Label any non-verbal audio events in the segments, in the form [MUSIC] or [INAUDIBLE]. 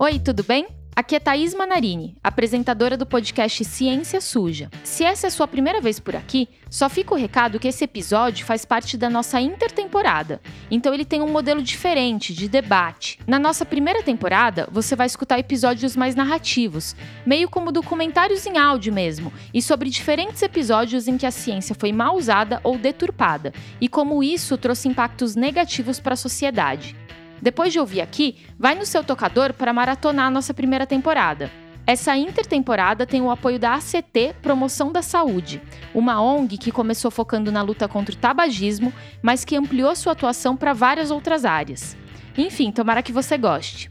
Oi, tudo bem? Aqui é Thaís Manarini, apresentadora do podcast Ciência Suja. Se essa é sua primeira vez por aqui, só fica o recado que esse episódio faz parte da nossa intertemporada, então ele tem um modelo diferente de debate. Na nossa primeira temporada, você vai escutar episódios mais narrativos, meio como documentários em áudio mesmo, e sobre diferentes episódios em que a ciência foi mal usada ou deturpada, e como isso trouxe impactos negativos para a sociedade. Depois de ouvir aqui, vai no seu tocador para maratonar a nossa primeira temporada. Essa intertemporada tem o apoio da ACT Promoção da Saúde, uma ONG que começou focando na luta contra o tabagismo, mas que ampliou sua atuação para várias outras áreas. Enfim, tomara que você goste.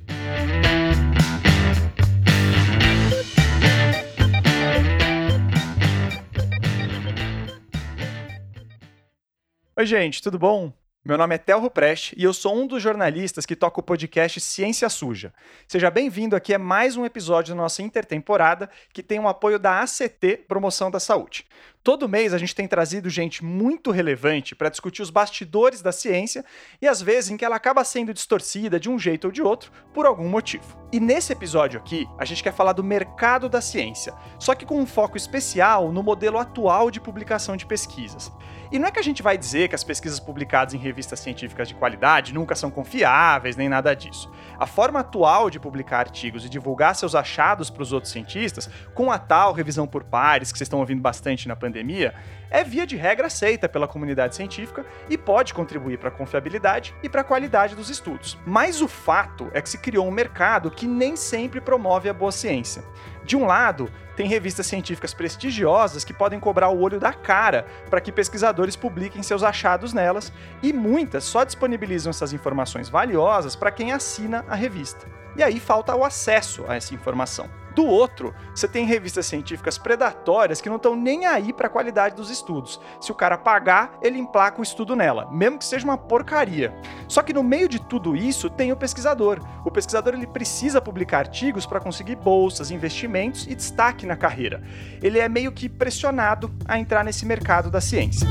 Oi, gente, tudo bom? Meu nome é Telro Preste e eu sou um dos jornalistas que toca o podcast Ciência Suja. Seja bem-vindo aqui a mais um episódio da nossa intertemporada que tem o um apoio da ACT Promoção da Saúde. Todo mês a gente tem trazido gente muito relevante para discutir os bastidores da ciência e às vezes em que ela acaba sendo distorcida de um jeito ou de outro por algum motivo. E nesse episódio aqui, a gente quer falar do mercado da ciência, só que com um foco especial no modelo atual de publicação de pesquisas. E não é que a gente vai dizer que as pesquisas publicadas em revistas científicas de qualidade nunca são confiáveis, nem nada disso. A forma atual de publicar artigos e divulgar seus achados para os outros cientistas, com a tal revisão por pares que vocês estão ouvindo bastante na pandemia, é via de regra aceita pela comunidade científica e pode contribuir para a confiabilidade e para a qualidade dos estudos. Mas o fato é que se criou um mercado que nem sempre promove a boa ciência. De um lado, tem revistas científicas prestigiosas que podem cobrar o olho da cara para que pesquisadores publiquem seus achados nelas, e muitas só disponibilizam essas informações valiosas para quem assina a revista. E aí falta o acesso a essa informação. Do outro, você tem revistas científicas predatórias que não estão nem aí para a qualidade dos estudos. Se o cara pagar, ele emplaca o estudo nela, mesmo que seja uma porcaria. Só que no meio de tudo isso tem o pesquisador. O pesquisador ele precisa publicar artigos para conseguir bolsas, investimentos e destaque na carreira. Ele é meio que pressionado a entrar nesse mercado da ciência.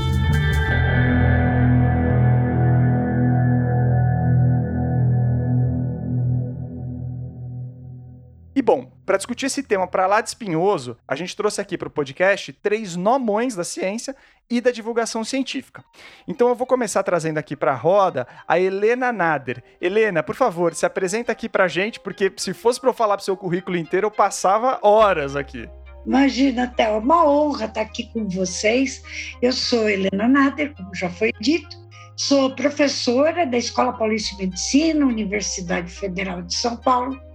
E bom, para discutir esse tema para lá de espinhoso, a gente trouxe aqui para o podcast três nomões da ciência e da divulgação científica. Então eu vou começar trazendo aqui para a roda a Helena Nader. Helena, por favor, se apresenta aqui para a gente, porque se fosse para eu falar para seu currículo inteiro, eu passava horas aqui. Imagina, até uma honra estar aqui com vocês. Eu sou Helena Nader, como já foi dito, sou professora da Escola Paulista de Medicina, Universidade Federal de São Paulo,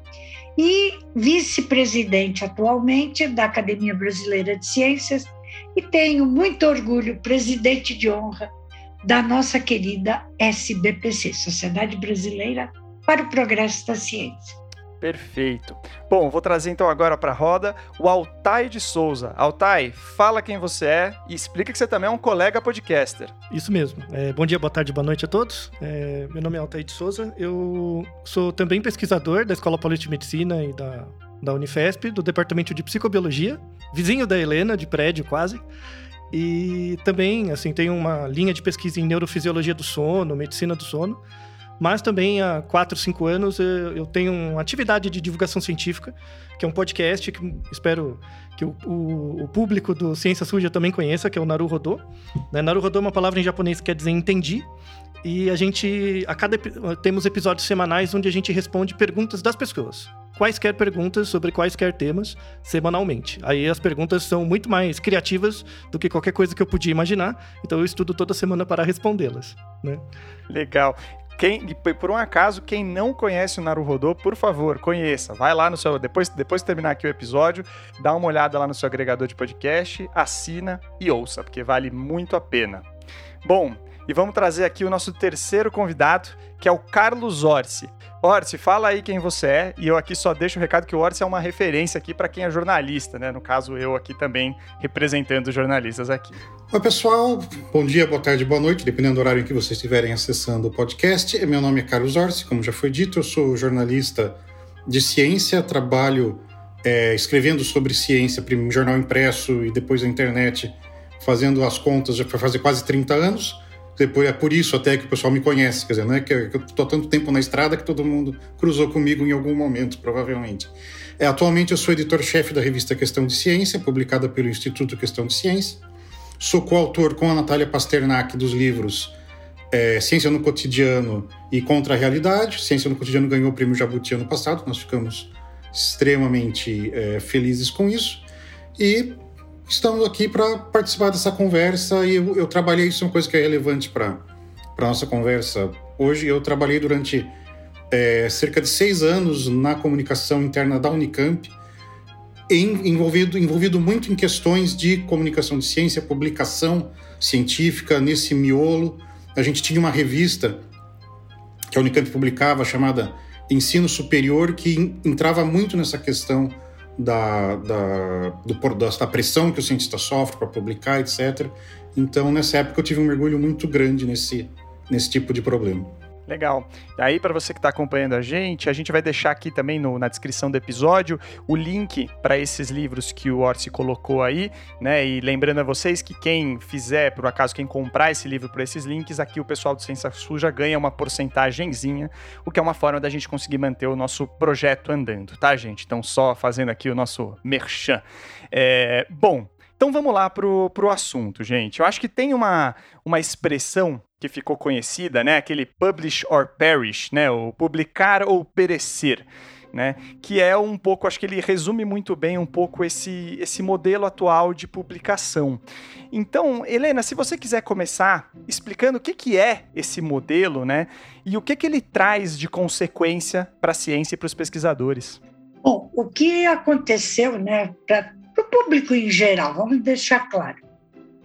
e vice-presidente atualmente da Academia Brasileira de Ciências e tenho muito orgulho, presidente de honra da nossa querida SBPC, Sociedade Brasileira para o Progresso da Ciência. Perfeito. Bom, vou trazer então agora para a roda o Altai de Souza. Altai, fala quem você é e explica que você também é um colega podcaster. Isso mesmo. É, bom dia, boa tarde, boa noite a todos. É, meu nome é Altai de Souza. Eu sou também pesquisador da Escola Paulista de Medicina e da, da Unifesp, do Departamento de Psicobiologia, vizinho da Helena, de prédio quase. E também, assim, tenho uma linha de pesquisa em neurofisiologia do sono, medicina do sono mas também há 4, 5 anos eu tenho uma atividade de divulgação científica, que é um podcast que espero que o, o, o público do Ciência Suja também conheça, que é o Naruhodô. Né? Naruhodô é uma palavra em japonês que quer dizer entendi, e a gente, a cada temos episódios semanais onde a gente responde perguntas das pessoas. Quaisquer perguntas sobre quaisquer temas semanalmente. Aí as perguntas são muito mais criativas do que qualquer coisa que eu podia imaginar, então eu estudo toda semana para respondê-las. Né? Legal. Quem, por um acaso, quem não conhece o Naruhodô, por favor, conheça. Vai lá no seu. Depois, depois de terminar aqui o episódio, dá uma olhada lá no seu agregador de podcast, assina e ouça, porque vale muito a pena. Bom, e vamos trazer aqui o nosso terceiro convidado, que é o Carlos Orsi. Orsi, fala aí quem você é, e eu aqui só deixo o recado que o Orsi é uma referência aqui para quem é jornalista, né? No caso, eu aqui também representando jornalistas aqui. Oi, pessoal. Bom dia, boa tarde, boa noite, dependendo do horário em que vocês estiverem acessando o podcast. Meu nome é Carlos Orsi, como já foi dito, eu sou jornalista de ciência, trabalho é, escrevendo sobre ciência, em jornal impresso e depois na internet, fazendo as contas já fazer quase 30 anos Depois, é por isso até que o pessoal me conhece, quer dizer, não é que eu estou tanto tempo na estrada que todo mundo cruzou comigo em algum momento, provavelmente. É, atualmente eu sou editor-chefe da revista Questão de Ciência, publicada pelo Instituto Questão de Ciência. Sou coautor com a Natália Pasternak dos livros é, Ciência no Cotidiano e Contra a Realidade. Ciência no Cotidiano ganhou o prêmio Jabuti ano passado, nós ficamos extremamente é, felizes com isso. E estamos aqui para participar dessa conversa e eu, eu, trabalhei, isso é uma coisa que é relevante para a nossa conversa hoje. Eu trabalhei durante é, cerca de seis anos na comunicação interna da Unicamp, em, envolvido, envolvido muito em questões de comunicação de ciência, publicação científica, nesse miolo. A gente tinha uma revista que a Unicamp publicava chamada Ensino Superior, que entrava muito nessa questão da, da, do, da pressão que o cientista sofre para publicar, etc. Então, nessa época, eu tive um mergulho muito grande nesse, nesse tipo de problema. Legal. Aí, para você que está acompanhando a gente, a gente vai deixar aqui também no, na descrição do episódio o link para esses livros que o Orsi colocou aí, né? E lembrando a vocês que quem fizer, por acaso, quem comprar esse livro por esses links, aqui o pessoal do Ciência Suja ganha uma porcentagemzinha, o que é uma forma da gente conseguir manter o nosso projeto andando, tá, gente? Então, só fazendo aqui o nosso merchan. É, bom, então vamos lá pro, pro assunto, gente. Eu acho que tem uma, uma expressão que ficou conhecida, né? Aquele publish or perish, né? O publicar ou perecer. Né, que é um pouco, acho que ele resume muito bem um pouco esse, esse modelo atual de publicação. Então, Helena, se você quiser começar explicando o que, que é esse modelo, né, e o que, que ele traz de consequência para a ciência e para os pesquisadores. Bom, o que aconteceu, né, para o público em geral, vamos deixar claro.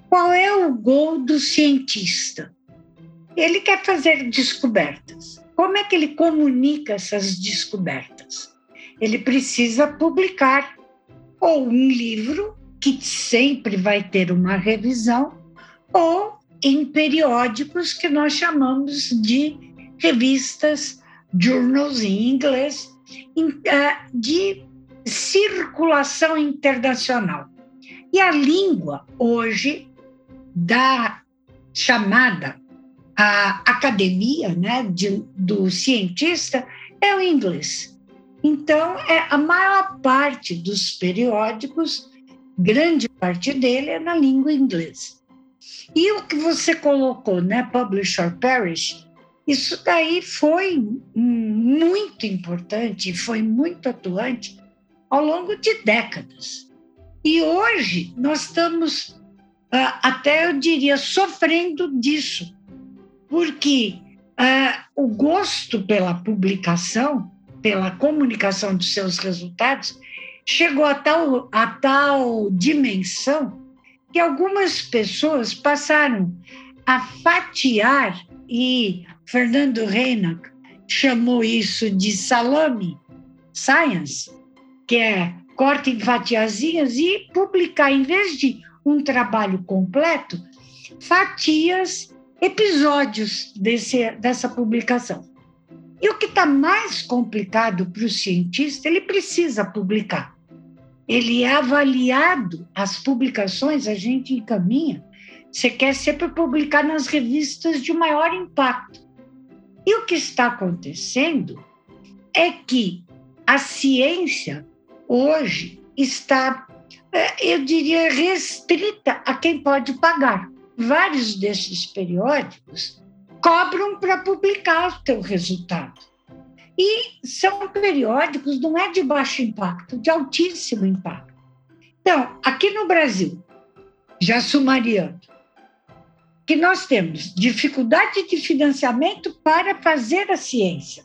Qual é o gol do cientista? Ele quer fazer descobertas. Como é que ele comunica essas descobertas? Ele precisa publicar ou um livro, que sempre vai ter uma revisão, ou em periódicos que nós chamamos de revistas, journals em inglês, eh, de circulação internacional. E a língua, hoje, da chamada a academia né, de, do cientista é o inglês. Então, é, a maior parte dos periódicos, grande parte dele é na língua inglesa. E o que você colocou, né, Publish or Perish, isso daí foi muito importante, foi muito atuante ao longo de décadas. E hoje nós estamos, ah, até eu diria, sofrendo disso, porque ah, o gosto pela publicação, pela comunicação dos seus resultados, chegou a tal, a tal dimensão que algumas pessoas passaram a fatiar, e Fernando Reina chamou isso de salame science, que é corte em fatiazinhas e publicar, em vez de um trabalho completo, fatias episódios desse, dessa publicação. E o que está mais complicado para o cientista, ele precisa publicar. Ele é avaliado, as publicações a gente encaminha, você quer sempre publicar nas revistas de maior impacto. E o que está acontecendo é que a ciência hoje está, é, eu diria, restrita a quem pode pagar vários desses periódicos cobram para publicar o teu resultado. E são periódicos, não é de baixo impacto, de altíssimo impacto. Então, aqui no Brasil, já sumariando, que nós temos dificuldade de financiamento para fazer a ciência.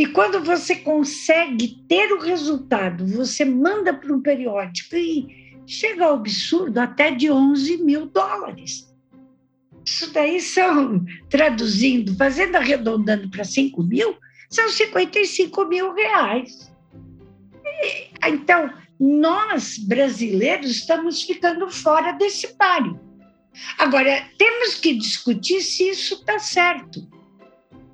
E quando você consegue ter o resultado, você manda para um periódico e chega ao absurdo até de 11 mil dólares. Isso daí são, traduzindo, fazendo arredondando para 5 mil, são 55 mil reais. E, então, nós, brasileiros, estamos ficando fora desse páreo. Agora, temos que discutir se isso está certo,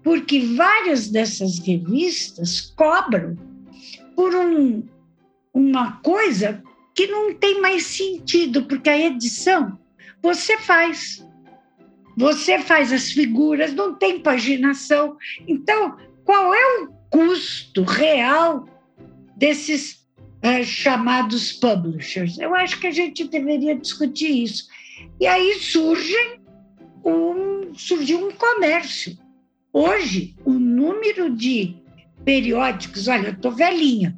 porque várias dessas revistas cobram por um, uma coisa que não tem mais sentido, porque a edição você faz. você faz as figuras, não tem paginação. Então, qual é o custo real desses é, chamados publishers? Eu acho que a gente deveria discutir isso. E aí surge um, surgiu um comércio. Hoje, o número de periódicos, olha, eu estou velhinha,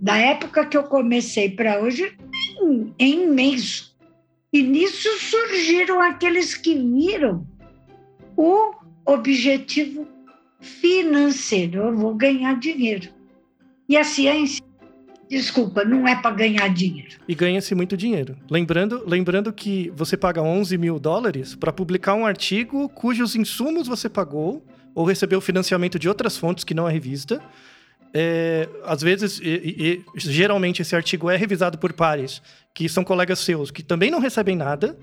da época que eu comecei para hoje, é imenso. E nisso surgiram aqueles que viram o objetivo financeiro. Eu vou ganhar dinheiro. E a ciência, desculpa, não é para ganhar dinheiro. E ganha-se muito dinheiro. Lembrando, lembrando que você paga 11 mil dólares para publicar um artigo cujos insumos você pagou ou recebeu financiamento de outras fontes que não a revista. É, às vezes, e, e, geralmente esse artigo é revisado por pares que são colegas seus que também não recebem nada.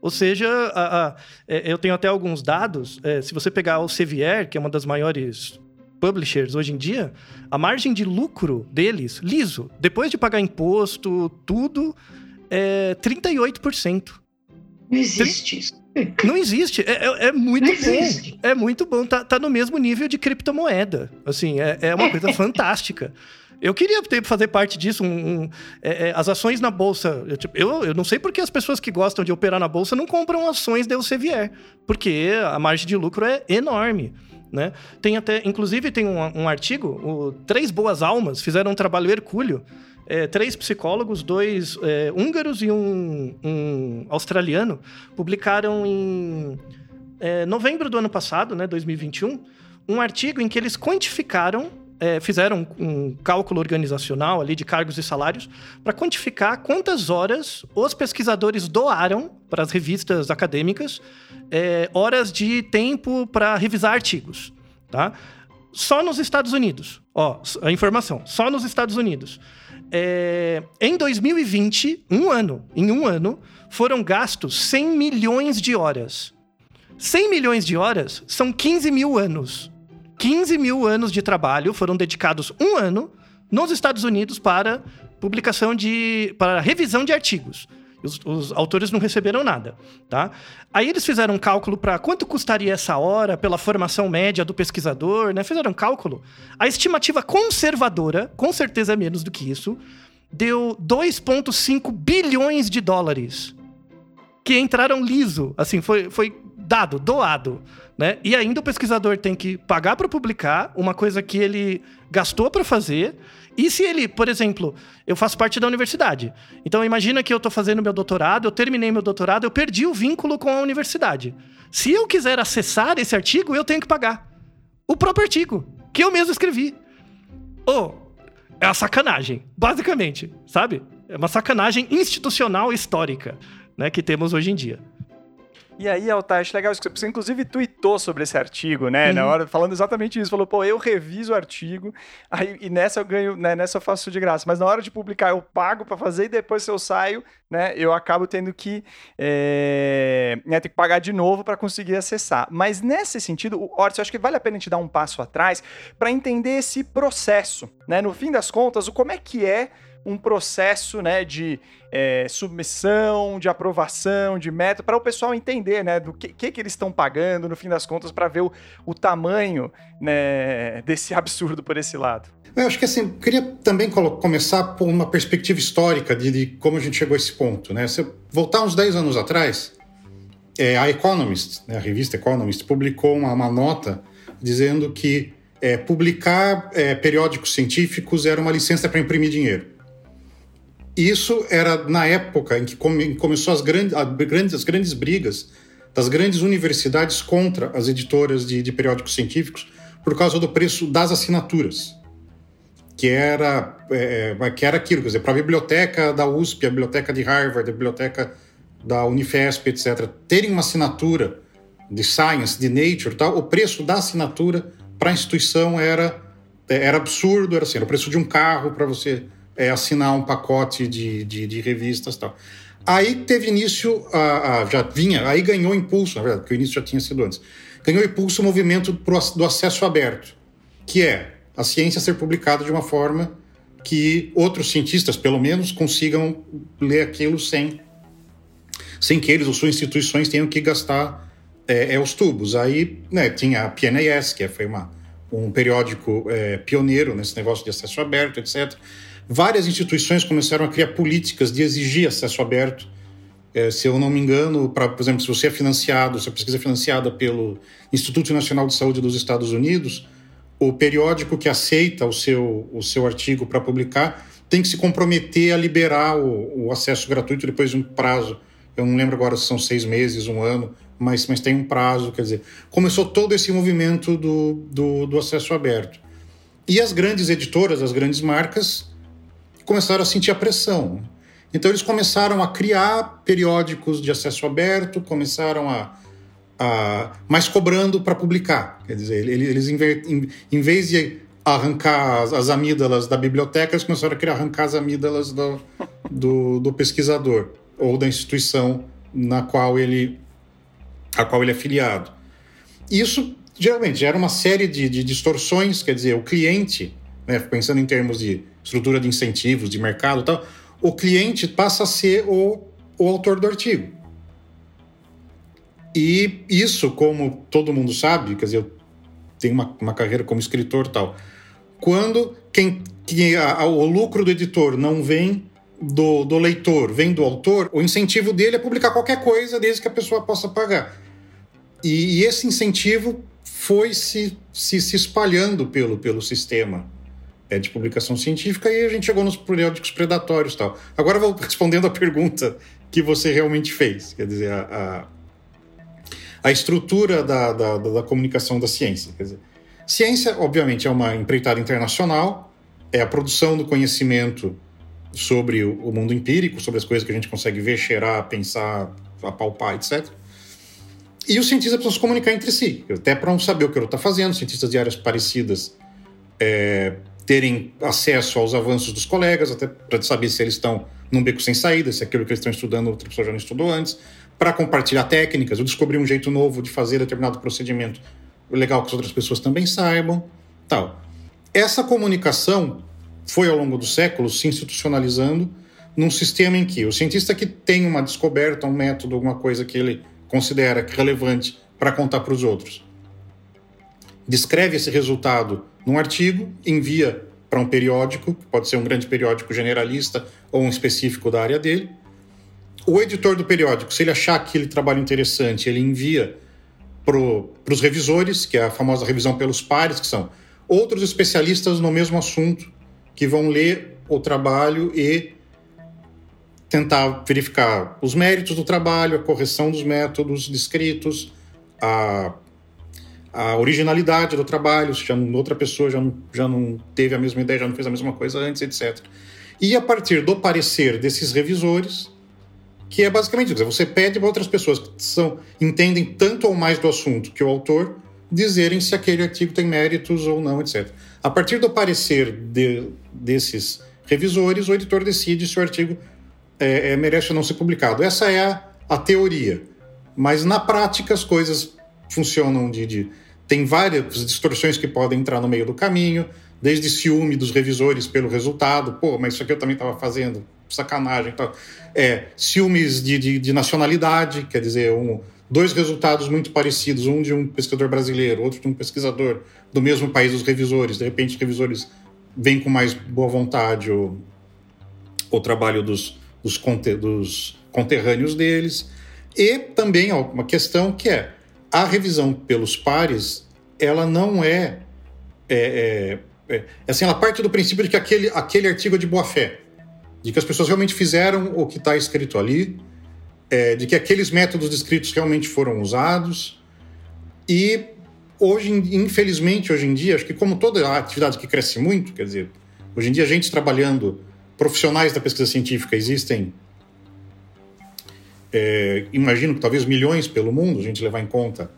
Ou seja, a, a, é, eu tenho até alguns dados. É, se você pegar o Sevier, que é uma das maiores publishers hoje em dia, a margem de lucro deles, liso, depois de pagar imposto, tudo, é 38%. Não existe isso. Não existe. É, é, é muito Não bom. Existe. É muito bom. Tá, tá no mesmo nível de criptomoeda. Assim, é, é uma coisa [LAUGHS] fantástica. Eu queria ter, fazer parte disso. Um, um, é, é, as ações na bolsa. Eu, tipo, eu, eu, não sei porque as pessoas que gostam de operar na bolsa não compram ações da Elsevier, porque a margem de lucro é enorme. Né? Tem até, inclusive, tem um, um artigo, o Três Boas Almas fizeram um trabalho hercúleo. É, três psicólogos, dois é, húngaros e um, um, australiano, publicaram em é, novembro do ano passado, né, 2021, um artigo em que eles quantificaram é, fizeram um cálculo organizacional ali de cargos e salários para quantificar quantas horas os pesquisadores doaram para as revistas acadêmicas, é, horas de tempo para revisar artigos, tá? Só nos Estados Unidos, ó, a informação, só nos Estados Unidos. É, em 2020, um ano, em um ano, foram gastos 100 milhões de horas. 100 milhões de horas são 15 mil anos. 15 mil anos de trabalho foram dedicados um ano nos Estados Unidos para publicação de. para revisão de artigos. Os, os, autores não receberam nada, tá? Aí eles fizeram um cálculo para quanto custaria essa hora pela formação média do pesquisador, né? Fizeram um cálculo. A estimativa conservadora, com certeza é menos do que isso, deu 2,5 bilhões de dólares que entraram liso, assim, foi, foi dado, doado né? E ainda o pesquisador tem que pagar para publicar uma coisa que ele gastou para fazer. E se ele, por exemplo, eu faço parte da universidade. Então imagina que eu estou fazendo meu doutorado, eu terminei meu doutorado, eu perdi o vínculo com a universidade. Se eu quiser acessar esse artigo, eu tenho que pagar. O próprio artigo, que eu mesmo escrevi. Oh, é uma sacanagem, basicamente, sabe? É uma sacanagem institucional histórica, né, que temos hoje em dia. E aí, Altair, acho legal isso. Você inclusive tweetou sobre esse artigo, né? Uhum. Na hora, falando exatamente isso. Falou, pô, eu reviso o artigo, aí, e nessa eu ganho, né? Nessa eu faço de graça. Mas na hora de publicar, eu pago para fazer e depois se eu saio, né? Eu acabo tendo que, é, né, ter que pagar de novo para conseguir acessar. Mas nesse sentido, o Ortiz, eu acho que vale a pena a gente dar um passo atrás para entender esse processo, né? No fim das contas, o como é que é um processo né, de é, submissão, de aprovação, de meta, para o pessoal entender né, do que, que, que eles estão pagando, no fim das contas, para ver o, o tamanho né, desse [LAUGHS] absurdo por esse lado. Eu acho que assim, queria também começar por uma perspectiva histórica de, de, como a gente chegou a esse ponto. Né? Se voltar uns 10 anos atrás, é, a Economist, né, a revista Economist, publicou uma, uma nota dizendo que é, publicar é, periódicos científicos era uma licença para imprimir dinheiro. Isso era na época em que come, começou as grandes, as grandes brigas das grandes universidades contra as editoras de, de periódicos científicos por causa do preço das assinaturas que era, é, é que era aquilo, quer dizer, para a biblioteca da USP, a biblioteca de Harvard, a biblioteca da Unifesp, etc., terem uma assinatura de Science, de Nature, tal, o preço da assinatura para a instituição era, era absurdo, era assim, era o preço de um carro para você é, assinar um pacote de, de, de revistas e tal. Aí teve início, a, a, já vinha, aí ganhou impulso, na verdade, porque o início já tinha sido antes. Ganhou impulso o movimento pro, do acesso aberto, que é a ciência ser publicada de uma forma que outros cientistas, pelo menos, consigam ler aquilo sem, sem que eles ou suas instituições tenham que gastar é, é os tubos. Aí né, tinha a PNAS, que foi uma, um periódico é, pioneiro nesse negócio de acesso aberto, etc. Várias instituições começaram a criar políticas de exigir acesso aberto. É, se eu não me engano, pra, por exemplo, se você é financiado, se a pesquisa é financiada pelo Instituto Nacional de Saúde dos Estados Unidos, o periódico que aceita o seu, o seu artigo para publicar tem que se comprometer a liberar o, o, acesso gratuito depois de um prazo. Eu não lembro agora se são seis meses, um ano, mas, mas tem um prazo. Quer dizer, começou todo esse movimento do, do, do acesso aberto. E as grandes editoras, as grandes marcas, começaram a sentir a pressão. Então eles começaram a criar periódicos de acesso aberto, começaram a, a mas cobrando para publicar. Quer dizer, eles em, em vez de arrancar as, as, amígdalas da biblioteca, eles começaram a querer arrancar as amígdalas do, do, do pesquisador ou da instituição na qual ele a qual ele é filiado. Isso geralmente gera uma série de, de distorções, quer dizer, o cliente, né, pensando em termos de estrutura de incentivos, de mercado e tal, o cliente passa a ser o, o autor do artigo. E isso, como todo mundo sabe, quer dizer, eu tenho uma, uma carreira como escritor e tal, quando quem, quem a, o lucro do editor não vem do, do leitor, vem do autor, o incentivo dele é publicar qualquer coisa desde que a pessoa possa pagar. E, e esse incentivo foi se, se, se, espalhando pelo, pelo sistema é, de publicação científica e a gente chegou nos periódicos predatórios tal. Agora vou respondendo a pergunta que você realmente fez, quer dizer, a, a, a estrutura da, da, da, comunicação da ciência. Quer dizer, ciência, obviamente, é uma empreitada internacional, é a produção do conhecimento sobre o mundo empírico, sobre as coisas que a gente consegue ver, cheirar, pensar, apalpar, etc. E os cientistas precisam se comunicar entre si, até para não saber o que o outro está fazendo, cientistas de áreas parecidas é, terem acesso aos avanços dos colegas, até para saber se eles estão num beco sem saída, se aquilo que eles estão estudando outra pessoa já não estudou antes, para compartilhar técnicas, ou descobrir um jeito novo de fazer determinado procedimento legal que as outras pessoas também saibam, tal. Essa comunicação foi ao longo dos séculos se institucionalizando num sistema em que o cientista que tem uma descoberta, um método, alguma coisa que ele considera relevante para contar para os outros. Descreve esse resultado num artigo, envia para um periódico, que pode ser um grande periódico generalista ou um específico da área dele. O editor do periódico, se ele achar aquele trabalho interessante, ele envia para os revisores, que é a famosa revisão pelos pares, que são outros especialistas no mesmo assunto, que vão ler o trabalho e tentar verificar os méritos do trabalho, a correção dos métodos descritos, a, a originalidade do trabalho, se já outra pessoa já não, já não teve a mesma ideia, já não fez a mesma coisa antes, etc. E a partir do parecer desses revisores, que é basicamente isso, você pede para outras pessoas que são, entendem tanto ou mais do assunto que o autor dizerem se aquele artigo tem méritos ou não, etc. A partir do parecer de, desses revisores, o editor decide se o artigo é, é, merece ou não ser publicado. Essa é a, a, teoria. Mas na prática as coisas funcionam de, de, Tem várias distorções que podem entrar no meio do caminho, desde ciúme dos revisores pelo resultado. Pô, mas isso aqui eu também estava fazendo. Sacanagem. Então, é, ciúmes de, de, de nacionalidade, quer dizer, um, dois resultados muito parecidos, um de um pesquisador brasileiro, outro de um pesquisador do mesmo país dos revisores. De repente, os revisores vêm com mais boa vontade o, o trabalho dos, dos, conter, dos conterrâneos deles. E também ó, uma questão que é a revisão pelos pares, ela não é, é, é, é, assim, ela parte do princípio de que aquele, aquele artigo é de boa fé, de que as pessoas realmente fizeram o que está escrito ali, é, de que aqueles métodos descritos realmente foram usados. E hoje, infelizmente, hoje em dia, acho que como toda atividade que cresce muito, quer dizer, hoje em dia a gente trabalhando profissionais da pesquisa científica existem, é, imagino que talvez milhões pelo mundo, a gente levar em conta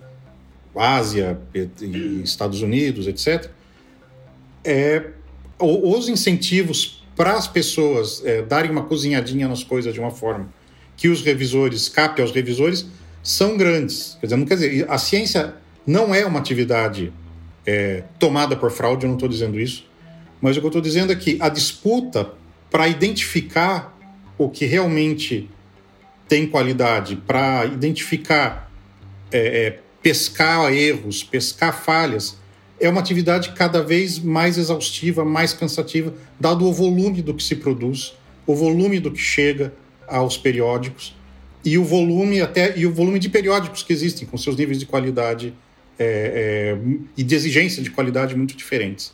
Ásia, Estados Unidos, etc. É, os incentivos para as pessoas é, darem uma cozinhadinha nas coisas de uma forma que os revisores, cape aos revisores, são grandes. Quer dizer, não quer dizer, a ciência não é uma atividade é, tomada por fraude, eu não estou dizendo isso, mas o que eu estou dizendo é que a disputa para identificar o que realmente tem qualidade, para identificar é, é, pescar erros, pescar falhas, é uma atividade cada vez mais exaustiva, mais cansativa, dado o volume do que se produz, o volume do que chega aos periódicos e o volume até e o volume de periódicos que existem com seus níveis de qualidade é, é, e de exigência de qualidade muito diferentes.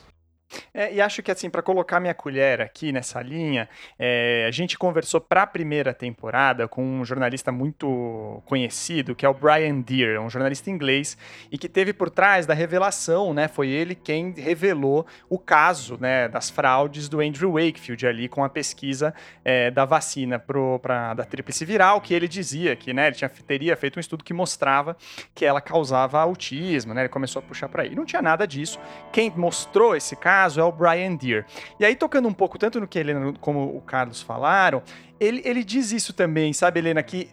É, e acho que assim, para colocar minha colher aqui nessa linha, é, a gente conversou para a primeira temporada com um jornalista muito conhecido, que é o Brian Deere, um jornalista inglês, e que teve por trás da revelação, né? Foi ele quem revelou o caso né, das fraudes do Andrew Wakefield ali com a pesquisa é, da vacina pro, pra, da tríplice viral, que ele dizia que né, ele tinha, teria feito um estudo que mostrava que ela causava autismo, né? Ele começou a puxar para aí. Não tinha nada disso. Quem mostrou esse caso caso é o Brian Deere. E aí, tocando um pouco tanto no que a Helena como o Carlos falaram, ele, ele diz isso também, sabe, Helena, que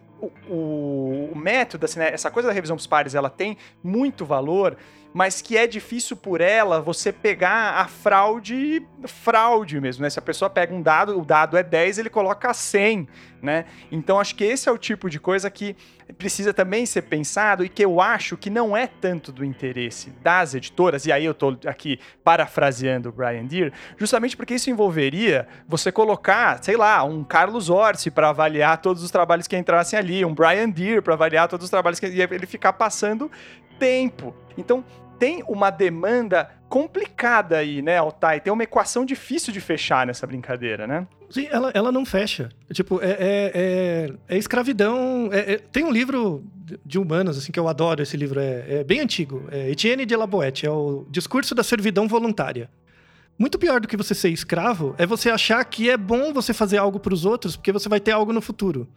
o, o, método, assim, né, essa coisa da revisão dos pares, ela tem muito valor, mas que é difícil por ela você pegar a fraude, fraude mesmo, né? Se a pessoa pega um dado, o dado é 10, ele coloca 100, né? Então acho que esse é o tipo de coisa que precisa também ser pensado e que eu acho que não é tanto do interesse das editoras, e aí eu estou aqui parafraseando o Brian Deere, justamente porque isso envolveria você colocar, sei lá, um Carlos Orsi para avaliar todos os trabalhos que entrassem ali, um Brian Deere para avaliar todos os trabalhos que e ele ficar passando tempo. Então, tem uma demanda complicada aí, né, Altai? Tem uma equação difícil de fechar nessa brincadeira, né? Sim, ela, ela não fecha. Tipo, é, é, é, é escravidão. É, é, tem um livro de humanos, assim, que eu adoro esse livro, é, é bem antigo. É Etienne de Laboette, é o Discurso da Servidão Voluntária. Muito pior do que você ser escravo é você achar que é bom você fazer algo para os outros porque você vai ter algo no futuro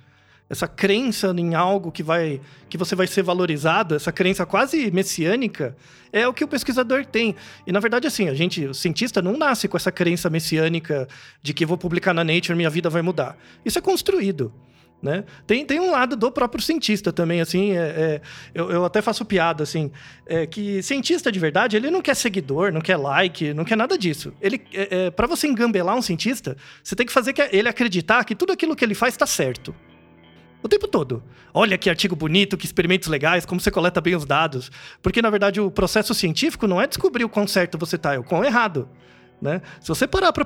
essa crença em algo que vai que você vai ser valorizado, essa crença quase messiânica, é o que o pesquisador tem. E na verdade assim, a gente, o cientista não nasce com essa crença messiânica de que vou publicar na Nature, minha vida vai mudar. Isso é construído. Né? Tem, tem um lado do próprio cientista também, assim, é, é, eu, eu, até faço piada, assim, é, que cientista de verdade, ele não quer seguidor, não quer like, não quer nada disso. Ele, é, é para você engambelar um cientista, você tem que fazer que ele acreditar que tudo aquilo que ele faz está certo. O tempo todo. Olha que artigo bonito, que experimentos legais, como você coleta bem os dados. Porque, na verdade, o processo científico não é descobrir o quão certo você está, é o quão errado. Né? Se, você parar pra,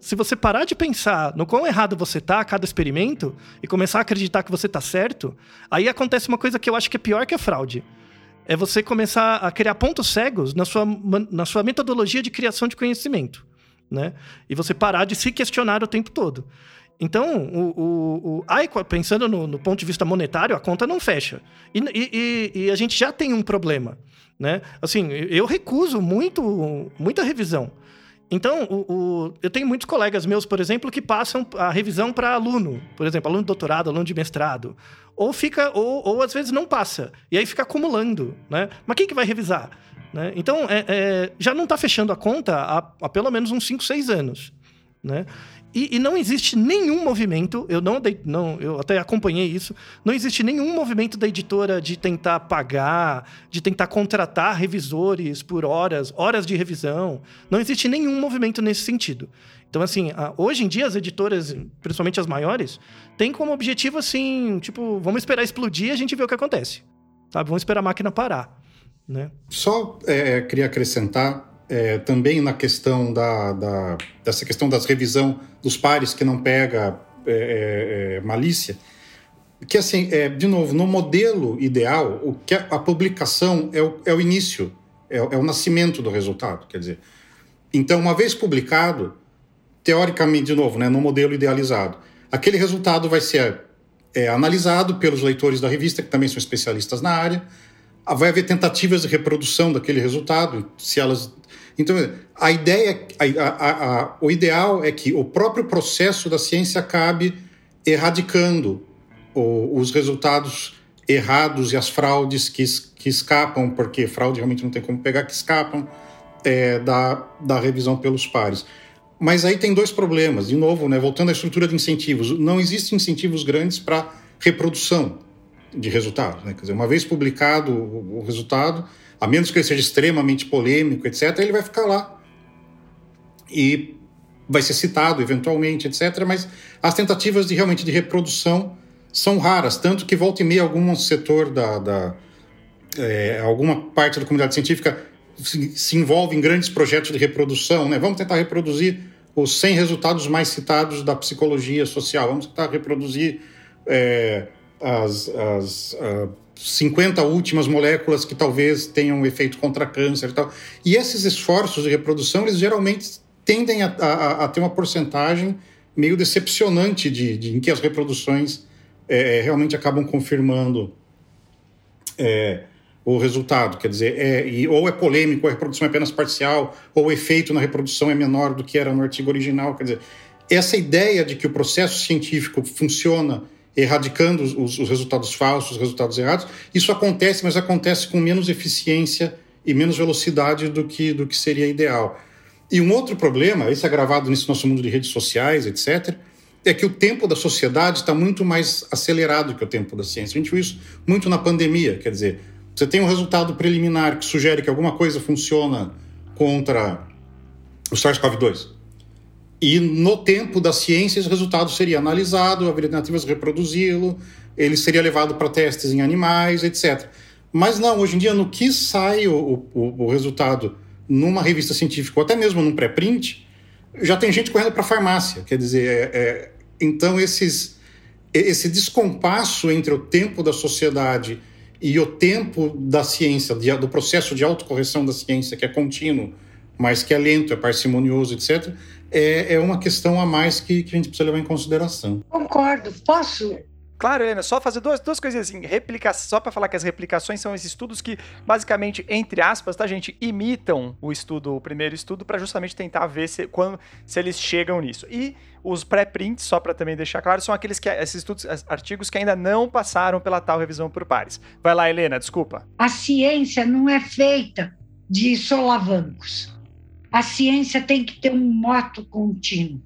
se você parar de pensar no quão errado você está a cada experimento e começar a acreditar que você está certo, aí acontece uma coisa que eu acho que é pior que a fraude. É você começar a criar pontos cegos na sua, na sua metodologia de criação de conhecimento. Né? E você parar de se questionar o tempo todo. Então, o, o, o pensando no, no, ponto de vista monetário, a conta não fecha. E, e, e, a gente já tem um problema. Né? Assim, eu recuso muito, muita revisão. Então, o, eu tenho muitos colegas meus, por exemplo, que passam a revisão para aluno, por exemplo, aluno de doutorado, aluno de mestrado, ou fica, ou, ou às vezes não passa, e aí fica acumulando, né? Mas quem que vai revisar? Né? Então, é, é, já não está fechando a conta há, há, pelo menos uns 5, 6 anos. Né? E, e, não existe nenhum movimento, eu não, não, eu até acompanhei isso, não existe nenhum movimento da editora de tentar pagar, de tentar contratar revisores por horas, horas de revisão. Não existe nenhum movimento nesse sentido. Então, assim, hoje em dia as editoras, principalmente as maiores, têm como objetivo assim, tipo, vamos esperar explodir e a gente vê o que acontece. Sabe? Vamos esperar a máquina parar. Né? Só é, queria acrescentar é, também na questão da, da, dessa questão das revisão dos pares que não pega é, é, é malícia, que assim, é, de novo, no modelo ideal, o que a, a publicação é o, é o início, é, é, o nascimento do resultado, quer dizer. Então, uma vez publicado, teoricamente, de novo, né, no modelo idealizado, aquele resultado vai ser é, analisado pelos leitores da revista, que também são especialistas na área, vai haver tentativas de reprodução daquele resultado, se elas então, a ideia, a, a, a, o ideal é que o próprio processo da ciência acabe erradicando o, os resultados errados e as fraudes que, que escapam, porque fraude realmente não tem como pegar, que escapam é, da, da revisão pelos pares. Mas aí tem dois problemas. De novo, né, voltando à estrutura de incentivos, não existem incentivos grandes para reprodução de resultados. Né? Quer dizer, uma vez publicado o, o resultado, a menos que ele seja extremamente polêmico, etc., ele vai ficar lá. E vai ser citado eventualmente, etc., mas as tentativas de realmente de reprodução são raras, tanto que volta e meia algum setor da, da é, alguma parte da comunidade científica se, se, envolve em grandes projetos de reprodução, né? Vamos tentar reproduzir os 100 resultados mais citados da psicologia social, vamos tentar reproduzir é, as, as uh, 50 últimas moléculas que talvez tenham efeito contra câncer e tal. E esses esforços de reprodução, eles geralmente tendem a, a, a ter uma porcentagem meio decepcionante de, de, em que as reproduções é, realmente acabam confirmando é, o resultado. Quer dizer, é, e, ou é polêmico, a reprodução é apenas parcial, ou o efeito na reprodução é menor do que era no artigo original. Quer dizer, essa ideia de que o processo científico funciona erradicando os, os resultados falsos, os resultados errados, isso acontece, mas acontece com menos eficiência e menos velocidade do que, do que seria ideal. E um outro problema, esse é agravado nesse nosso mundo de redes sociais, etc., é que o tempo da sociedade está muito mais acelerado que o tempo da ciência. A gente viu isso muito na pandemia, quer dizer, você tem um resultado preliminar que sugere que alguma coisa funciona contra o SARS-CoV-2. E no tempo da ciência, esse resultado seria analisado, haveria alternativas de reproduzi-lo, ele seria levado para testes em animais, etc. Mas não, hoje em dia, no que sai o, o, o resultado numa revista científica, ou até mesmo num pré-print, já tem gente correndo para a farmácia. Quer dizer, é, é, então esses, esse descompasso entre o tempo da sociedade e o tempo da ciência, do processo de autocorreção da ciência, que é contínuo, mas que é lento, é parcimonioso, etc., é, é uma questão a mais que, que a gente precisa levar em consideração. Concordo. Posso Claro, Helena, só fazer duas, duas coisas assim. Replica, só para falar que as replicações são esses estudos que, basicamente, entre aspas, tá, gente, imitam o estudo, o primeiro estudo, para justamente tentar ver se, quando, se eles chegam nisso. E os pré-prints, só para também deixar claro, são aqueles que esses estudos, artigos que ainda não passaram pela tal revisão por pares. Vai lá, Helena, desculpa. A ciência não é feita de solavancos. A ciência tem que ter um moto contínuo.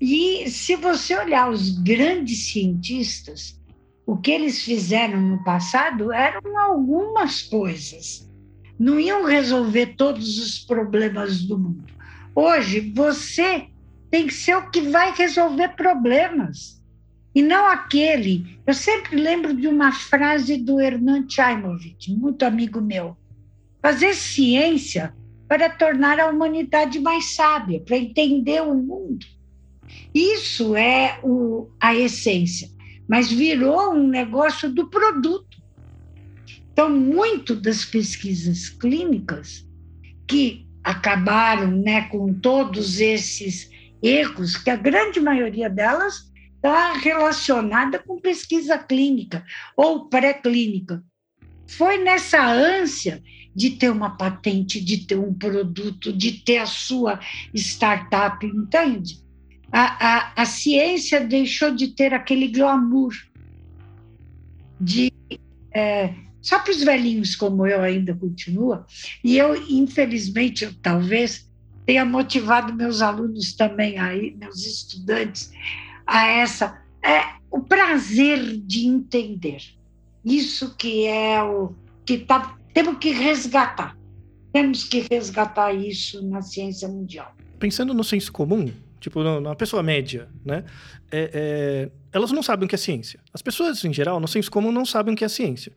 E se você olhar os grandes cientistas, o que eles fizeram no passado eram algumas coisas. Não iam resolver todos os problemas do mundo. Hoje, você tem que ser o que vai resolver problemas, e não aquele. Eu sempre lembro de uma frase do Hernan Tchaimovich, muito amigo meu. Fazer ciência para tornar a humanidade mais sábia, para entender o mundo. Isso é o, a essência, mas virou um negócio do produto. Então, muito das pesquisas clínicas que acabaram né, com todos esses erros, que a grande maioria delas está relacionada com pesquisa clínica ou pré-clínica. Foi nessa ânsia de ter uma patente, de ter um produto, de ter a sua startup, entende? a, a, a ciência deixou de ter aquele glamour de é, só para os velhinhos como eu ainda continua e eu infelizmente eu, talvez tenha motivado meus alunos também aí meus estudantes a essa é o prazer de entender isso que é o que tá, temos que resgatar temos que resgatar isso na ciência mundial pensando no senso comum tipo, na pessoa média, né? É, é, elas não sabem o que é ciência. As pessoas, em geral, no senso comum, não sabem o que é ciência.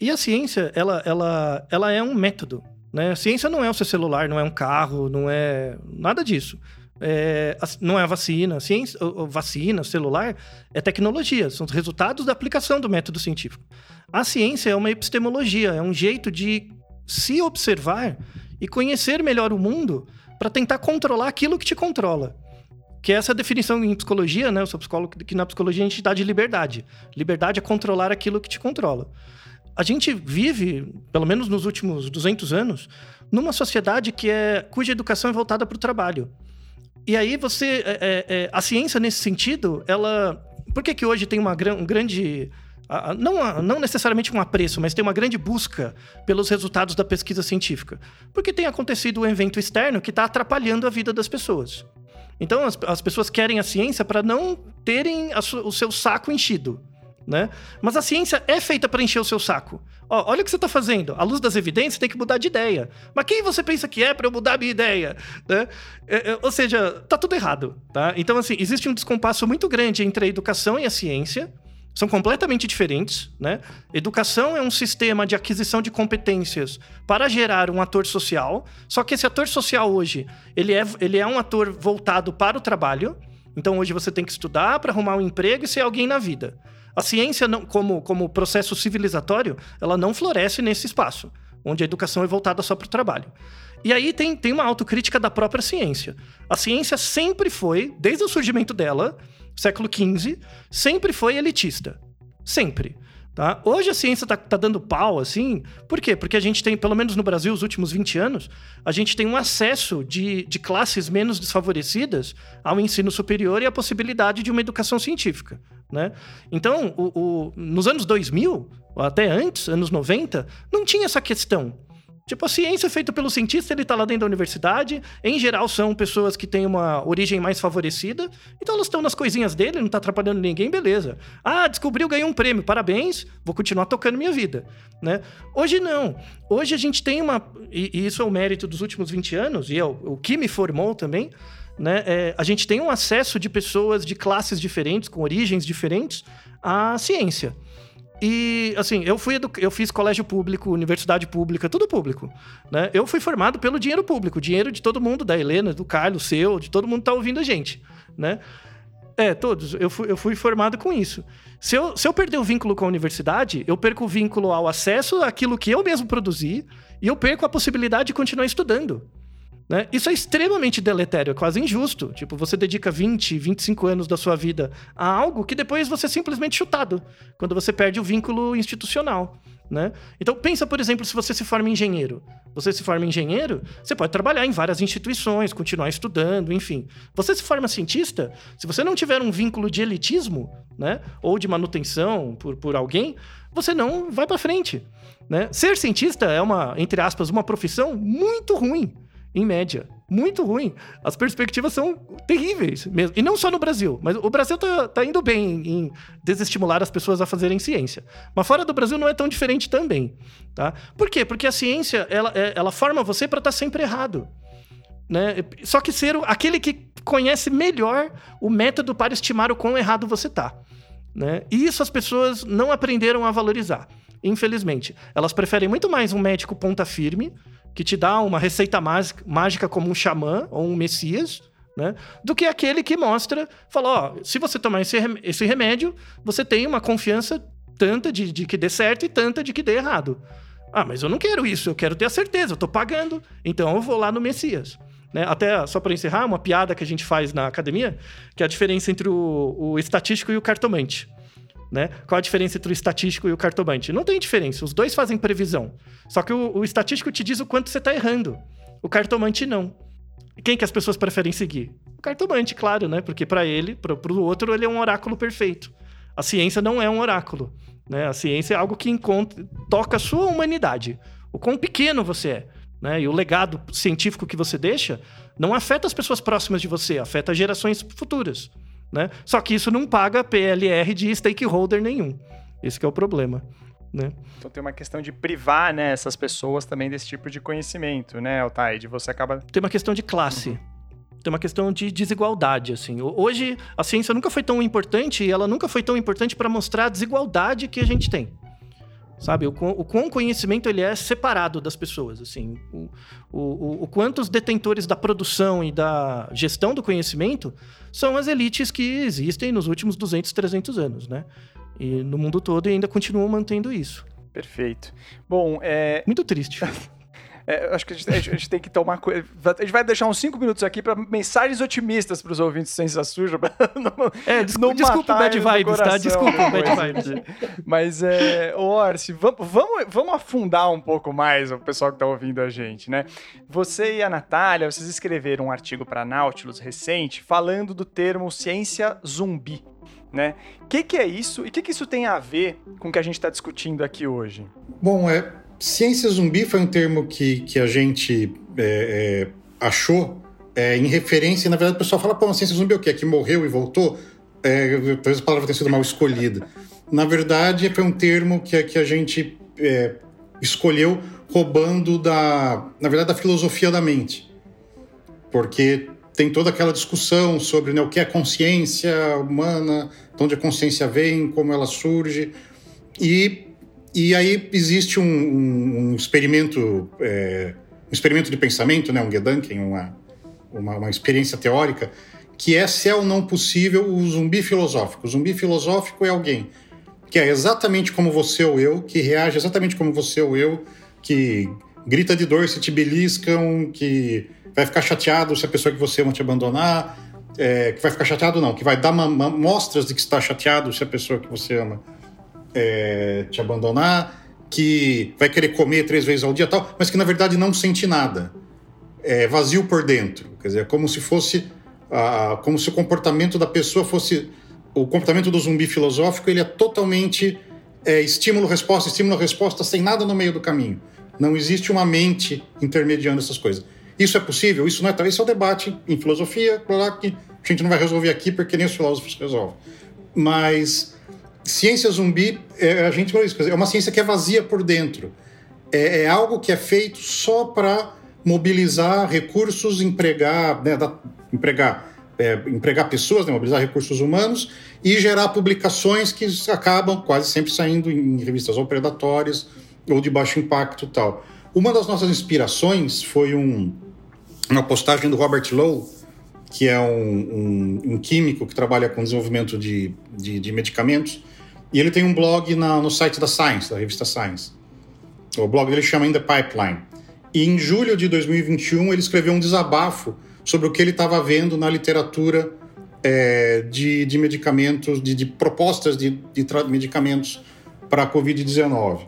E a ciência, ela, ela, ela é um método, né? A ciência não é o seu celular, não é um carro, não é nada disso. É, não é a vacina. A ciência, vacina, celular, é tecnologia, são os resultados da aplicação do método científico. A ciência é uma epistemologia, é um jeito de se observar e conhecer melhor o mundo para tentar controlar aquilo que te controla. Que é essa definição em psicologia, né? Eu sou psicólogo, que na psicologia a gente dá de liberdade. Liberdade é controlar aquilo que te controla. A gente vive, pelo menos nos últimos 200 anos, numa sociedade que é cuja educação é voltada para o trabalho. E aí você, é, é, é, a ciência nesse sentido, ela, por que que hoje tem uma um grande não, não necessariamente um apreço, mas tem uma grande busca pelos resultados da pesquisa científica. Porque tem acontecido um evento externo que está atrapalhando a vida das pessoas. Então as, as pessoas querem a ciência para não terem o seu saco enchido. Né? Mas a ciência é feita para encher o seu saco. Ó, olha o que você está fazendo. À luz das evidências, tem que mudar de ideia. Mas quem você pensa que é para eu mudar a minha ideia? Né? É, é, ou seja, tá tudo errado. Tá? Então, assim, existe um descompasso muito grande entre a educação e a ciência. são completamente diferentes, né? Educação é um sistema de aquisição de competências para gerar um ator social, só que esse ator social hoje, ele é, ele é um ator voltado para o trabalho, então hoje você tem que estudar para arrumar um emprego e ser alguém na vida. A ciência, não, como, como processo civilizatório, ela não floresce nesse espaço, onde a educação é voltada só para o trabalho. E aí tem, tem uma autocrítica da própria ciência. A ciência sempre foi, desde o surgimento dela, século XV, sempre foi elitista. Sempre. Tá? Hoje a ciência está tá dando pau, assim. Por quê? Porque a gente tem, pelo menos no Brasil, os últimos 20 anos, a gente tem um acesso de, de classes menos desfavorecidas ao ensino superior e a possibilidade de uma educação científica. Né? Então, o, o, nos anos 2000, até antes, anos 90, não tinha essa questão. Tipo, a ciência é feita pelo cientista, ele tá lá dentro da universidade. Em geral, são pessoas que têm uma origem mais favorecida. Então, elas estão nas coisinhas dele, não tá atrapalhando ninguém, beleza. Ah, descobriu, ganhou um prêmio, parabéns, vou continuar tocando minha vida. Né? Hoje, não. Hoje, a gente tem uma... E, e isso é o mérito dos últimos 20 anos, e é o, o que me formou também. Né? É, a gente tem um acesso de pessoas de classes diferentes, com origens diferentes, à ciência. E, assim, eu fui eu fiz colégio público, universidade pública, tudo público. Né? Eu fui formado pelo dinheiro público, dinheiro de todo mundo, da Helena, do Carlos, seu, de todo mundo que tá ouvindo a gente. Né? É, todos. Eu fui, eu fui formado com isso. Se eu, se eu perder o vínculo com a universidade, eu perco o vínculo ao acesso àquilo que eu mesmo produzi e eu perco a possibilidade de continuar estudando. Né? Isso é extremamente deletério, é quase injusto. Tipo, você dedica 20, 25 anos da sua vida a algo que depois você é simplesmente chutado, quando você perde o vínculo institucional. Né? Então, pensa, por exemplo, se você se forma engenheiro. Você se forma engenheiro, você pode trabalhar em várias instituições, continuar estudando, enfim. Você se forma cientista, se você não tiver um vínculo de elitismo, né? ou de manutenção por, por alguém, você não vai para frente. Né? Ser cientista é uma, entre aspas, uma profissão muito ruim em média. Muito ruim. As perspectivas são terríveis mesmo. E não só no Brasil, mas o Brasil tá, tá indo bem em desestimular as pessoas a fazerem ciência. Mas fora do Brasil não é tão diferente também. Tá? Por quê? Porque a ciência ela, é, ela forma você para estar tá sempre errado. Né? Só que ser aquele que conhece melhor o método para estimar o quão errado você está. Né? E isso as pessoas não aprenderam a valorizar, infelizmente. Elas preferem muito mais um médico ponta firme que te dá uma receita mágica como um xamã ou um messias, né? Do que aquele que mostra, fala, ó, se você tomar esse, esse remédio, você tem uma confiança tanta de, de que dê certo e tanta de que dê errado. Ah, mas eu não quero isso, eu quero ter a certeza, eu tô pagando, então eu vou lá no Messias. Né? Até, só para encerrar, uma piada que a gente faz na academia, que é a diferença entre o, o estatístico e o cartomante. Né? Qual a diferença entre o estatístico e o cartomante? Não tem diferença, os dois fazem previsão. Só que o, o estatístico te diz o quanto você está errando. O cartomante não. Quem que as pessoas preferem seguir? O cartomante, claro, né? Porque para ele, para o outro, ele é um oráculo perfeito. A ciência não é um oráculo. Né? A ciência é algo que encontra, toca a sua humanidade. O quão pequeno você é. Né? E o legado científico que você deixa não afeta as pessoas próximas de você, afeta gerações futuras. Né? Só que isso não paga PLR de stakeholder nenhum. Esse é o problema. Né? Então tem uma questão de privar né, essas pessoas também desse tipo de conhecimento, né, Altair? Você acaba. Tem uma questão de classe. Uhum. Tem uma questão de desigualdade, assim. Hoje, a ciência nunca foi tão importante e ela nunca foi tão importante para mostrar a desigualdade que a gente tem. Sabe, o, o quão conhecimento ele é separado das pessoas, assim. O, o, o quanto os detentores da produção e da gestão do conhecimento são as elites que existem nos últimos 200, 300 anos, né? E no mundo todo ainda continuam mantendo isso. Perfeito. Bom, é... Muito triste. [LAUGHS] É, acho que a gente, a gente, tem que tomar coisa. A gente vai deixar uns 5 minutos aqui para mensagens otimistas para os ouvintes de Ciência Suja. [LAUGHS] Não, é, desculpa, desculpa o bad vibes, tá? Desculpa o bad vibes. Mas, é, Orsi, vamos, vamos, vamos afundar um pouco mais o pessoal que está ouvindo a gente, né? Você e a Natália, vocês escreveram um artigo para Nautilus recente falando do termo ciência zumbi. Né? O que, que é isso e o que, que isso tem a ver com o que a gente está discutindo aqui hoje? Bom, é, Ciência zumbi foi um termo que, que a gente é, é, achou é, em referência, na verdade o pessoal fala, pô, ciência zumbi é o quê? Que morreu e voltou? É, talvez a palavra tenha sido mal escolhida. Na verdade, foi um termo que, que a gente é, escolheu roubando da, na verdade, da filosofia da mente. Porque tem toda aquela discussão sobre né, o que é consciência humana, de onde a consciência vem, como ela surge. E, e aí existe um, um, experimento, é, um experimento de pensamento, né, um Gedanken, uma, uma, uma experiência teórica, que é se é ou não possível o zumbi filosófico. O zumbi filosófico é alguém que é exatamente como você ou eu, que reage exatamente como você ou eu, que grita de dor se te beliscam, que vai ficar chateado se a pessoa que você ama te abandonar, é, que vai ficar chateado não, que vai dar mostras de que está chateado se a pessoa que você ama é, te abandonar, que vai querer comer três vezes ao dia tal, mas que na verdade não sente nada, é vazio por dentro, quer dizer, é como se fosse, ah, como se o comportamento da pessoa fosse o comportamento do zumbi filosófico ele é totalmente é, estímulo-resposta, estímulo-resposta sem nada no meio do caminho. Não existe uma mente intermediando essas coisas. Isso é possível? Isso não é. Esse é o debate em filosofia, claro que a gente não vai resolver aqui porque nem os filósofos resolvem. Mas ciência zumbi, é, a gente é uma ciência que é vazia por dentro. É, é algo que é feito só para mobilizar recursos, empregar, né, da, empregar é, empregar pessoas, né, mobilizar recursos humanos e gerar publicações que acabam quase sempre saindo em revistas ou predatórias ou de baixo impacto tal. Uma das nossas inspirações foi um, uma postagem do Robert Lowe, que é um, um, um químico que trabalha com desenvolvimento de, de, de, medicamentos, e ele tem um blog na, no site da Science, da revista Science. O blog dele chama In the Pipeline. E em julho de 2021 ele escreveu um desabafo sobre o que ele estava vendo na literatura é, de, de, medicamentos, de, de propostas de, de medicamentos para a Covid-19.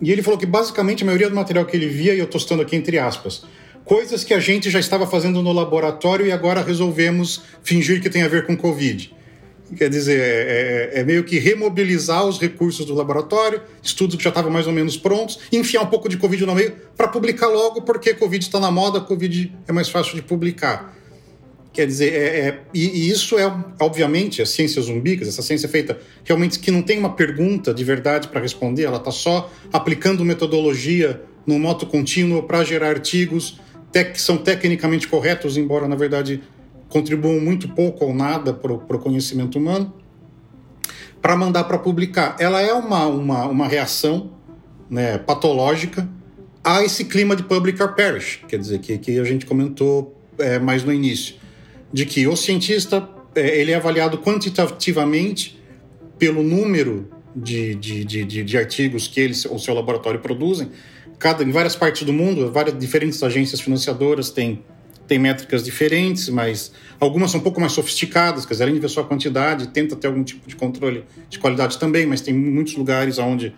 E ele falou que basicamente a maioria do material que ele via, e eu estou citando aqui entre aspas, coisas que a gente já estava fazendo no laboratório e agora resolvemos fingir que tem a ver com Covid. Quer dizer, é, é, é, meio que remobilizar os recursos do laboratório, estudos que já estavam mais ou menos prontos, enfiar um pouco de Covid no meio para publicar logo, porque Covid está na moda, Covid é mais fácil de publicar. Quer dizer, é, é, e, e, isso é, obviamente, a ciência zumbi, essa ciência feita realmente que não tem uma pergunta de verdade para responder, ela está só aplicando metodologia no moto contínuo para gerar artigos que são tecnicamente corretos, embora, na verdade, contribuam muito pouco ou nada para o conhecimento humano, para mandar para publicar. Ela é uma, uma, uma reação né, patológica a esse clima de public or perish, quer dizer, que, que a gente comentou é, mais no início, de que o cientista é, ele é avaliado quantitativamente pelo número de, de, de, de, artigos que ele ou seu laboratório produzem. Cada, em várias partes do mundo, várias diferentes agências financiadoras têm tem métricas diferentes, mas algumas são um pouco mais sofisticadas, quer dizer, além de ver só a quantidade, tenta ter algum tipo de controle de qualidade também, mas tem muitos lugares onde,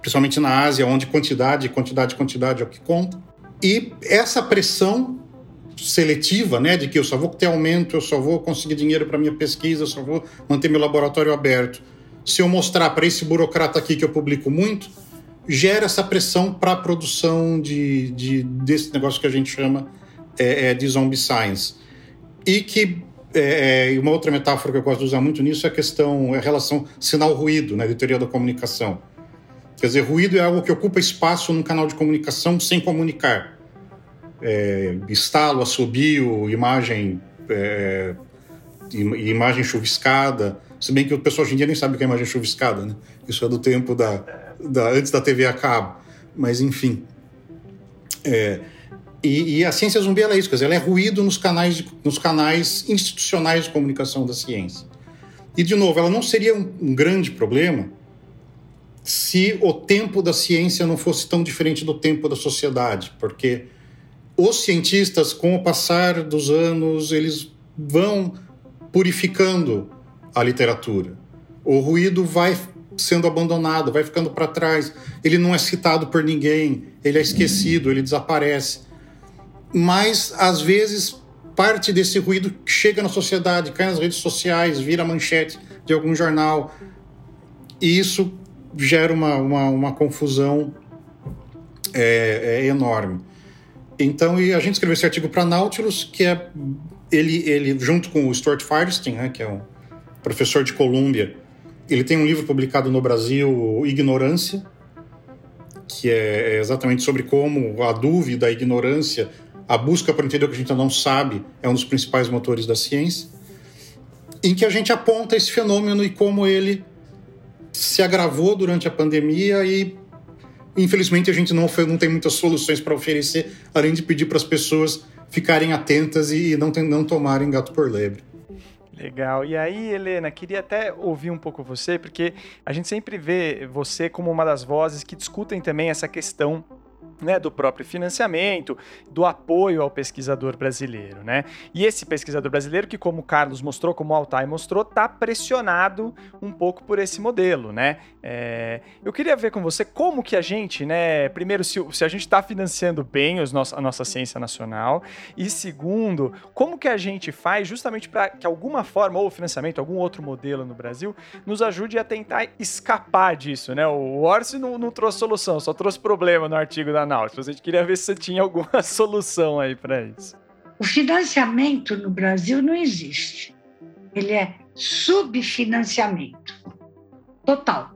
principalmente na Ásia, onde quantidade, quantidade, quantidade é o que conta. E essa pressão seletiva, né, de que eu só vou ter aumento, eu só vou conseguir dinheiro para minha pesquisa, eu só vou manter meu laboratório aberto. Se eu mostrar para esse burocrata aqui que eu publico muito, gera essa pressão para a produção de, de, desse negócio que a gente chama é, é, de zombie science. E que é, é, uma outra metáfora que eu gosto de usar muito nisso é a questão, é a relação sinal-ruído, né, de teoria da comunicação. Quer dizer, ruído é algo que ocupa espaço num canal de comunicação sem comunicar. É, estalo, assobio, imagem, é, imagem chuviscada. Se bem que o pessoal hoje em dia nem sabe o que é imagem chuviscada, né? Isso é do tempo da, da antes da TV a cabo. Mas, enfim. É, e, e, a ciência zumbi é isso, quer dizer, ela é ruído nos canais, de, nos canais institucionais de comunicação da ciência. E, de novo, ela não seria um, um grande problema se o tempo da ciência não fosse tão diferente do tempo da sociedade, porque os cientistas, com o passar dos anos, eles vão purificando a literatura. O ruído vai sendo abandonado, vai ficando para trás. Ele não é citado por ninguém, ele é esquecido, ele desaparece mas às vezes parte desse ruído chega na sociedade, cai nas redes sociais, vira manchete de algum jornal. E isso gera uma, uma, uma confusão é, é enorme. Então, e a gente escreveu esse artigo para Nautilus, que é ele, ele junto com o Stuart Firestein, né, que é um professor de Colômbia, ele tem um livro publicado no Brasil, Ignorância, que é, é exatamente sobre como a dúvida, a ignorância a busca para entender o que a gente não sabe é um dos principais motores da ciência, em que a gente aponta esse fenômeno e como ele se agravou durante a pandemia e infelizmente a gente não, não tem muitas soluções para oferecer, além de pedir para as pessoas ficarem atentas e não, não tomarem gato por lebre. Legal. E aí, Helena, queria até ouvir um pouco você, porque a gente sempre vê você como uma das vozes que discutem também essa questão né, do próprio financiamento, do apoio ao pesquisador brasileiro, né? E esse pesquisador brasileiro que, como o Carlos mostrou, como o Altai mostrou, está pressionado um pouco por esse modelo, né? É, eu queria ver com você como que a gente, né, primeiro, se, se a gente está financiando bem os a nossa ciência nacional e segundo, como que a gente faz justamente para que alguma forma, ou financiamento, algum outro modelo no Brasil, nos ajude a tentar escapar disso, né? O Orsi não, não trouxe solução, só trouxe problema no artigo da Nautilus. A gente queria ver se você tinha alguma [LAUGHS] solução aí para isso. O financiamento no Brasil não existe. Ele é subfinanciamento total.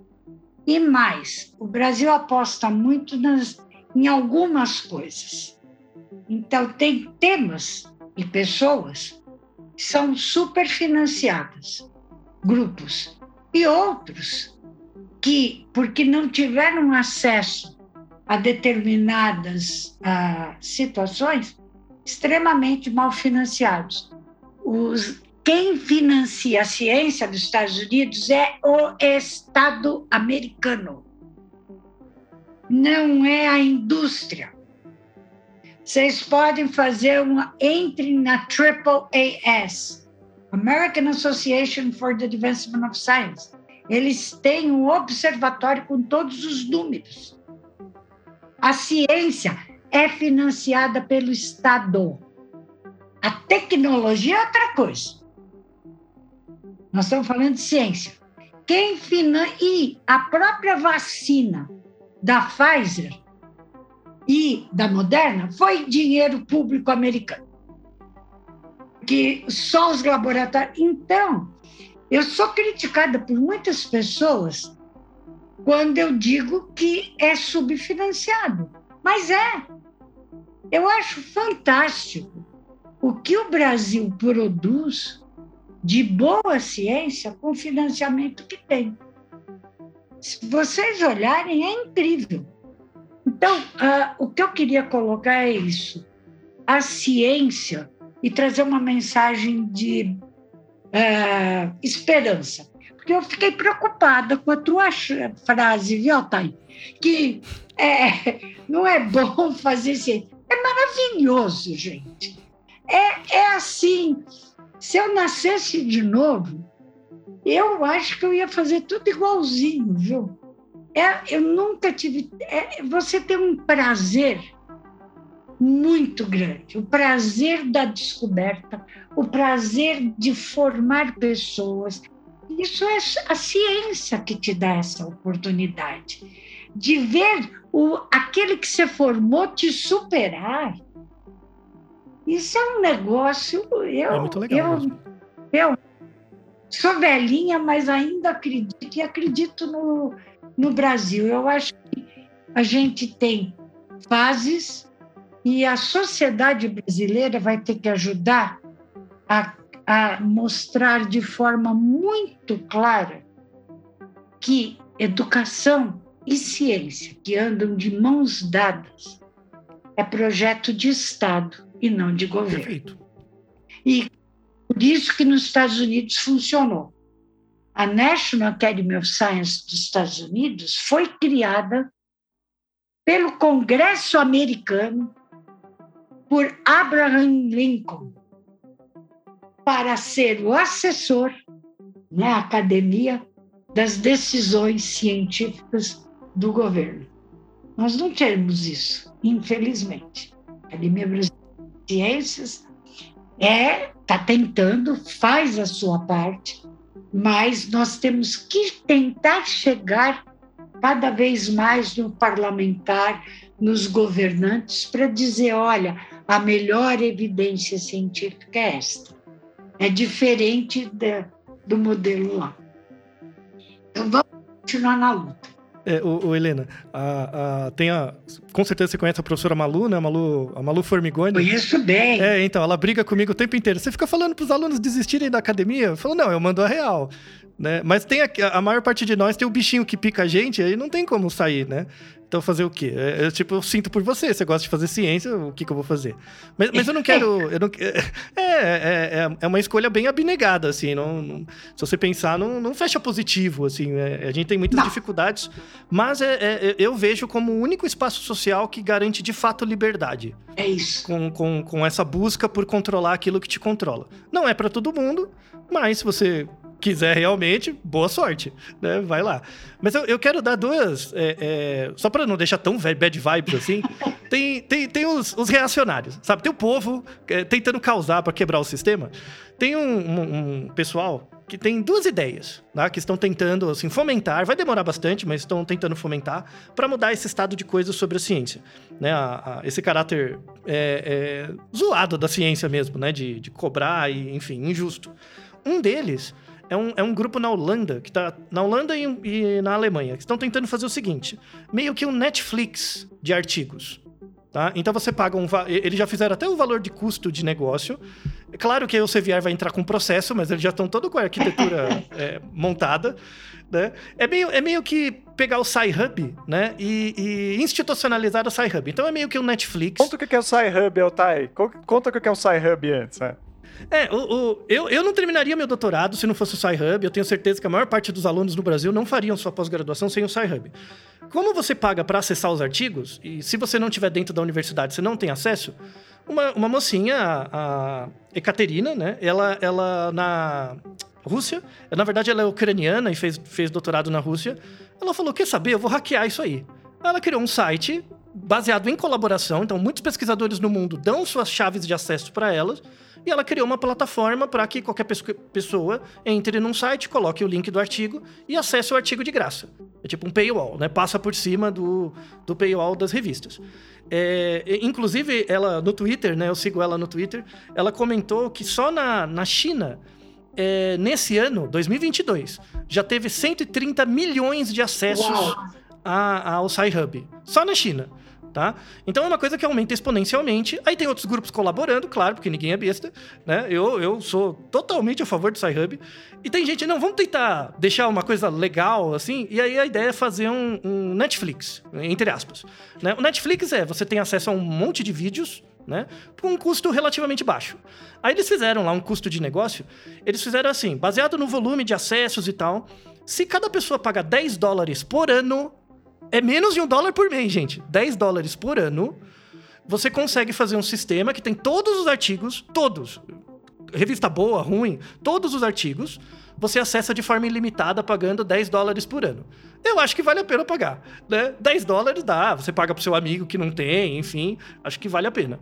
E mais, o Brasil aposta muito nas, em algumas coisas. Então, tem temas e pessoas que são superfinanciadas, grupos, e outros que, porque não tiveram acesso a determinadas uh, situações extremamente mal financiados. Os, quem financia a ciência dos Estados Unidos é o Estado americano, não é a indústria. Vocês podem fazer uma. Entre na AAAS, American Association for the Advancement of Science. Eles têm um observatório com todos os números. A ciência é financiada pelo Estado. A tecnologia é outra coisa. Nós estamos falando de ciência. Quem financia. E a própria vacina da Pfizer e da Moderna foi dinheiro público americano. Que só os laboratórios. Então, eu sou criticada por muitas pessoas quando eu digo que é subfinanciado. Mas é. Eu acho fantástico o que o Brasil produz de boa ciência com o financiamento que tem. Se vocês olharem, é incrível. Então, uh, o que eu queria colocar é isso: a ciência e trazer uma mensagem de uh, esperança. Eu fiquei preocupada com a tua frase, viu, Thay? Que é, não é bom fazer ciência. É maravilhoso, gente. É, é assim. Se eu nascesse de novo, eu acho que eu ia fazer tudo igualzinho, viu? É, eu nunca tive. É, você tem um prazer muito grande, o prazer da descoberta, o prazer de formar pessoas, isso é a ciência que te dá essa oportunidade de ver o, aquele que se formou te superar. Isso é um negócio. Eu, é muito legal. Eu, eu sou velhinha, mas ainda acredito e acredito no, no Brasil. Eu acho que a gente tem fases e a sociedade brasileira vai ter que ajudar a a mostrar de forma muito clara que educação e ciência, que andam de mãos dadas, é projeto de Estado e não de governo. Perfeito. E por isso que nos Estados Unidos funcionou. A National Academy of Science dos Estados Unidos foi criada pelo Congresso americano por Abraham Lincoln, para ser o assessor na academia das decisões científicas do governo. Nós não temos isso, infelizmente. A Academia Brasileira de Ciências é está tentando, faz a sua parte, mas nós temos que tentar chegar cada vez mais no parlamentar, nos governantes, para dizer: olha, a melhor evidência científica é esta. É diferente de, do modelo lá. Então, vamos continuar na luta. É, o, o Helena, a, a, tem a. Com certeza você conhece a professora Malu, né? A Malu, a Malu Formigoni. Conheço bem. É, então, ela briga comigo o tempo inteiro. Você fica falando para os alunos desistirem da academia? Eu falo, não, eu mando a real. Né? Mas tem a, a maior parte de nós tem o bichinho que pica a gente, aí não tem como sair, né? Então fazer o quê? É, eu, tipo, eu sinto por você. Você gosta de fazer ciência, o que, que eu vou fazer? Mas, mas eu não quero. [LAUGHS] Eu não, [LAUGHS] é, é, é, é uma escolha bem abnegada, assim. Não, não se você pensar, não, não fecha positivo, assim. Né? A gente tem muitas não. dificuldades, mas é, é, eu vejo como o único espaço social que garante de fato liberdade. É isso. Com, com, com essa busca por controlar aquilo que te controla. Não é para todo mundo, mas se você quiser realmente, boa sorte, né? Vai lá. Mas eu, eu quero dar duas, é, é, só para não deixar tão bad vibes assim, [LAUGHS] tem, tem, tem os, os reacionários, sabe? Tem o povo é, tentando causar para quebrar o sistema. Tem um, um, um, pessoal que tem duas ideias, né? que estão tentando assim, fomentar, vai demorar bastante, mas estão tentando fomentar para mudar esse estado de coisas sobre a ciência. Né? A, a, esse caráter é, é, zoado da ciência mesmo, né? de, de cobrar e, enfim, injusto. Um deles é um, é um grupo na Holanda, que tá na Holanda e, e na Alemanha, que estão tentando fazer o seguinte: meio que um Netflix de artigos. Tá? Então você paga um. Eles já fizeram até o valor de custo de negócio. É claro que o CVR vai entrar com processo, mas eles já estão todo com a arquitetura [LAUGHS] é, montada. Né? É, meio, é meio que pegar o Sci-Hub né? E, e, institucionalizar o Sci-Hub. Então é meio que um Netflix. Conta o que é o Sci-Hub, Eltai. Conta o que é o Sci-Hub antes. Né? É, o, o, eu, eu não terminaria meu doutorado se não fosse o Sci-Hub. Eu tenho certeza que a maior parte dos alunos no Brasil não fariam sua pós-graduação sem o Sci-Hub. Como você paga para acessar os artigos, e se você não estiver dentro da universidade, você não tem acesso, uma, uma mocinha, a, a Ekaterina, né? Ela, ela na Rússia, na verdade ela é ucraniana e fez, fez doutorado na Rússia, ela falou, quer saber, eu vou hackear isso aí. Ela criou um site baseado em colaboração, então muitos pesquisadores no mundo dão suas chaves de acesso para elas, e ela criou uma plataforma para que qualquer pessoa entre num site, coloque o link do artigo e acesse o artigo de graça. É tipo um paywall, né? Passa por cima do, do paywall das revistas. É, inclusive, ela no Twitter, né? Eu sigo ela no Twitter. Ela comentou que só na, na China, é, nesse ano, 2022, já teve 130 milhões de acessos a, ao Sci-Hub. Só na China tá? Então é uma coisa que aumenta exponencialmente. Aí tem outros grupos colaborando, claro, porque ninguém é besta, né? Eu, eu sou totalmente a favor do Sci-Hub. E tem gente, não, vamos tentar deixar uma coisa legal, assim. E aí a ideia é fazer um, um Netflix, entre aspas. Né? O Netflix é, você tem acesso a um monte de vídeos, né? Um custo relativamente baixo. Aí eles fizeram lá um custo de negócio. Eles fizeram assim, baseado no volume de acessos e tal. Se cada pessoa paga 10 dólares por ano é menos de um dólar por mês, gente. 10 dólares por ano. Você consegue fazer um sistema que tem todos os artigos, todos. Revista boa, ruim, todos os artigos. Você acessa de forma ilimitada pagando 10 dólares por ano. Eu acho que vale a pena pagar. Né? 10 dólares dá, você paga pro seu amigo que não tem, enfim, acho que vale a pena.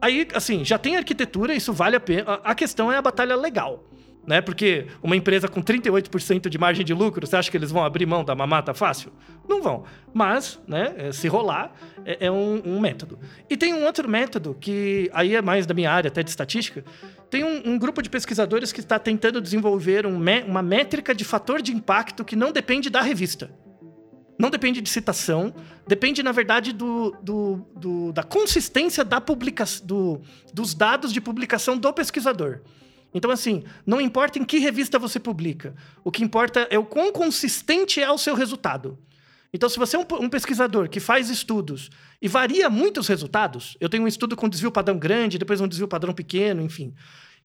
Aí, assim, já tem arquitetura, isso vale a pena. A questão é a batalha legal né? Porque uma empresa com 38% de margem de lucro, você acha que eles vão abrir mão da mamata fácil? Não vão. Mas, né, é, se rolar, é, é um, um, método. E tem um outro método que aí é mais da minha área, até de estatística. Tem um, um grupo de pesquisadores que está tentando desenvolver um, uma métrica de fator de impacto que não depende da revista. Não depende de citação, depende, na verdade, do, do, do da consistência da publica do, dos dados de publicação do pesquisador. Então, assim, não importa em que revista você publica, o que importa é o quão consistente é o seu resultado. Então, se você é um, um, pesquisador que faz estudos e varia muito os resultados, eu tenho um estudo com desvio padrão grande, depois um desvio padrão pequeno, enfim.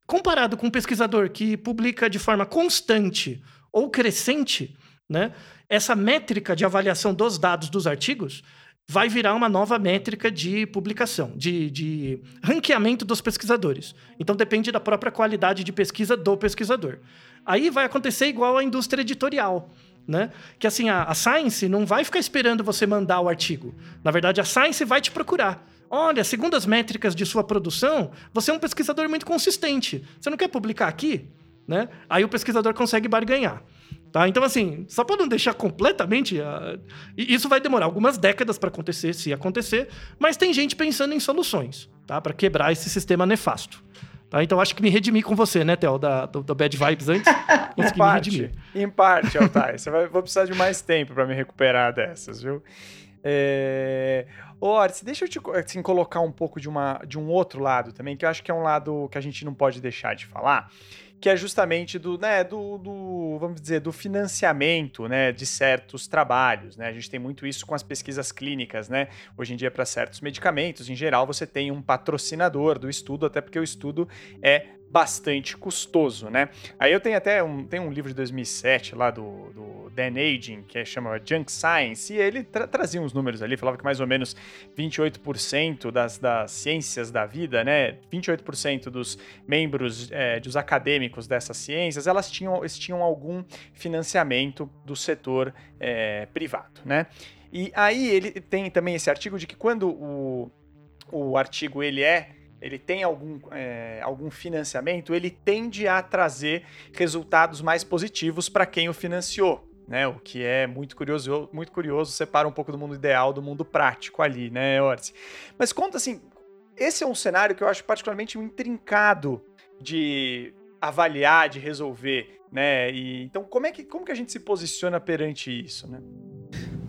Comparado com um pesquisador que publica de forma constante ou crescente, né, essa métrica de avaliação dos dados dos artigos vai virar uma nova métrica de publicação, de, de ranqueamento dos pesquisadores. Então depende da própria qualidade de pesquisa do pesquisador. Aí vai acontecer igual à indústria editorial. Né? Que assim, a, a Science não vai ficar esperando você mandar o artigo. Na verdade, a Science vai te procurar. Olha, segundo as métricas de sua produção, você é um pesquisador muito consistente. Você não quer publicar aqui? Né? Aí o pesquisador consegue barganhar. Tá? Então, assim, só para não deixar completamente. Uh, isso vai demorar algumas décadas para acontecer, se acontecer, mas tem gente pensando em soluções tá? para quebrar esse sistema nefasto. Tá? Então acho que me redimi com você, né, Theo, da, do, do Bad Vibes antes. [LAUGHS] em parte, em parte, Altai. Você vai, vou precisar de mais tempo para me recuperar dessas, viu? É... Ô, Ortiz, deixa eu te assim, colocar um pouco de, uma, de um outro lado também, que eu acho que é um lado que a gente não pode deixar de falar, que é justamente do, né, do, do, vamos dizer, do financiamento, né, de certos trabalhos, né? A gente tem muito isso com as pesquisas clínicas, né? Hoje em dia para certos medicamentos, em geral, você tem um patrocinador do estudo, até porque o estudo é bastante custoso, né? Aí eu tenho até um, tem um livro de 2007 lá do, do Dan Aging, que é, chama Junk Science, e ele tra trazia uns números ali, falava que mais ou menos 28% das, das ciências da vida, né? 28% dos membros, é, dos acadêmicos dessas ciências, elas tinham, eles tinham algum financiamento do setor é, privado, né? E aí ele tem também esse artigo de que quando o, o artigo ele é ele tem algum, é, algum financiamento, ele tende a trazer resultados mais positivos para quem o financiou. Né, o que é muito curioso, muito curioso, separa um pouco do mundo ideal do mundo prático ali, né, Ortiz? Mas conta assim, esse é um cenário que eu acho particularmente intrincado de avaliar, de resolver, né? E, então, como é que, como que a gente se posiciona perante isso, né?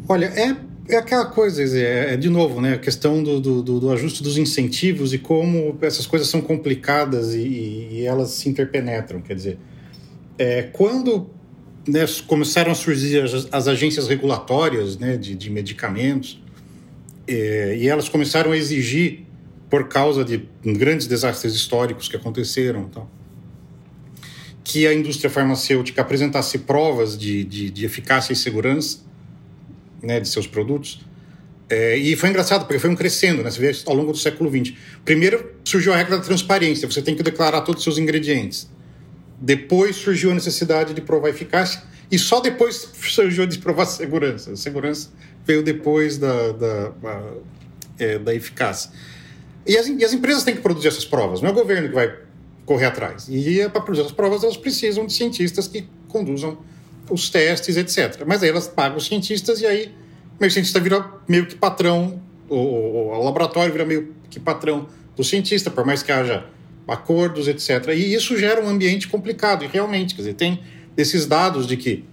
Olha, é, é aquela coisa, é, é de novo, né? A questão do, do, do, ajuste dos incentivos e como essas coisas são complicadas e, e elas se interpenetram. Quer dizer, é, quando né, começaram a surgir as, as, agências regulatórias né, de, de medicamentos é, e elas começaram a exigir, por causa de grandes desastres históricos que aconteceram, então, que a indústria farmacêutica apresentasse provas de, de, de eficácia e segurança né, de seus produtos. É, e foi engraçado, porque foi um crescendo, né? Você vê ao longo do século XX. Primeiro surgiu a regra da transparência, você tem que declarar todos os seus ingredientes. Depois surgiu a necessidade de provar eficácia, e só depois surgiu a de provar segurança. A segurança veio depois da, da, da, é, da eficácia. E as, e as, empresas têm que produzir essas provas, não é o governo que vai correr atrás. E é para produzir essas provas, elas precisam de cientistas que conduzam os testes, etc. Mas aí elas pagam os cientistas e aí o cientista vira meio que patrão, o, o, laboratório vira meio que patrão do cientista, por mais que haja acordos, etc. E isso gera um ambiente complicado, e realmente, quer dizer, tem esses dados de que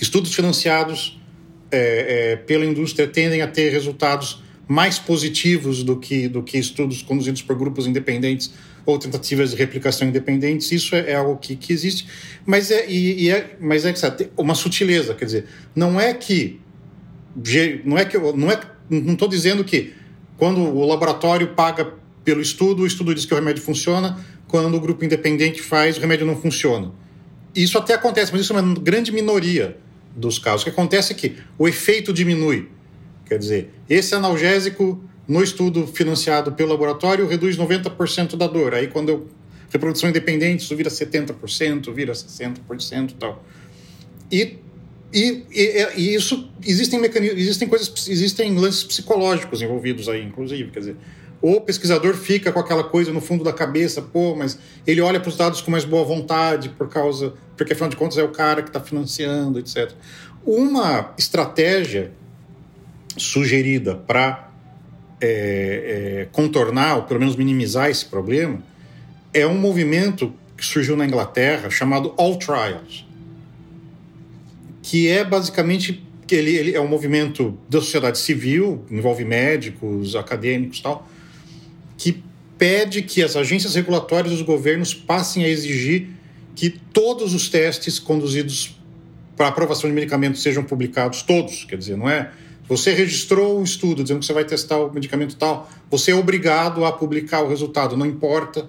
estudos financiados é, é, pela indústria tendem a ter resultados mais positivos do que, do que estudos conduzidos por grupos independentes ou tentativas de replicação independentes, isso é, é algo que, que existe, mas é, e, e é, mas é sabe, uma sutileza, quer dizer, não é que não é que não é não estou dizendo que quando o laboratório paga pelo estudo, o estudo diz que o remédio funciona, quando o grupo independente faz, o remédio não funciona. Isso até acontece, mas isso é uma grande minoria dos casos. O que acontece é que o efeito diminui. Quer dizer, esse analgésico no estudo financiado pelo laboratório, reduz 90% da dor. Aí, quando eu. Reprodução independente, isso vira 70%, vira 60% e tal. E, e, e, isso. Existem mecanismos, existem coisas, existem lances psicológicos envolvidos aí, inclusive. Quer dizer, o pesquisador fica com aquela coisa no fundo da cabeça, pô, mas ele olha para os dados com mais boa vontade, por causa. Porque, afinal de contas, é o cara que está financiando, etc. Uma estratégia sugerida para é, é, contornar, ou pelo menos minimizar esse problema, é um movimento que surgiu na Inglaterra chamado All Trials, que é basicamente que ele, ele é um movimento da sociedade civil, envolve médicos, acadêmicos tal, que pede que as agências regulatórias dos governos passem a exigir que todos os testes conduzidos para aprovação de medicamentos sejam publicados, todos, quer dizer, não é você registrou um estudo dizendo que você vai testar o medicamento tal, você é obrigado a publicar o resultado, não importa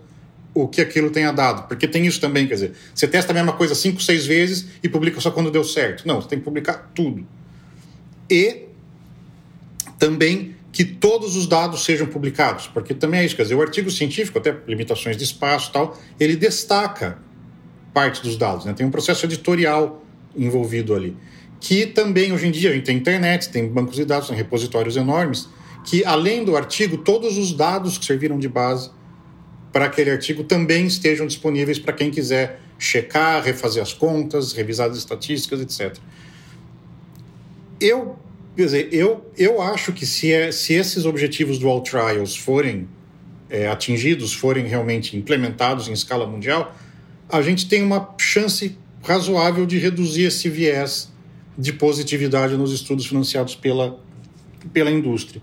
o que aquilo tenha dado. Porque tem isso também, quer dizer, você testa a mesma coisa cinco, seis vezes e publica só quando deu certo. Não, você tem que publicar tudo. E também que todos os dados sejam publicados, porque também é isso, quer dizer, o artigo científico, até limitações de espaço tal, ele destaca parte dos dados, né? tem um processo editorial envolvido ali que também hoje em dia a gente tem internet, tem bancos de dados, tem repositórios enormes, que além do artigo, todos os dados que serviram de base para aquele artigo também estejam disponíveis para quem quiser checar, refazer as contas, revisar as estatísticas, etc. Eu, quer dizer, eu, eu acho que se, é, se esses objetivos do All Trials forem é, atingidos forem realmente implementados em escala mundial, a gente tem uma chance razoável de reduzir esse viés de positividade nos estudos financiados pela, pela indústria.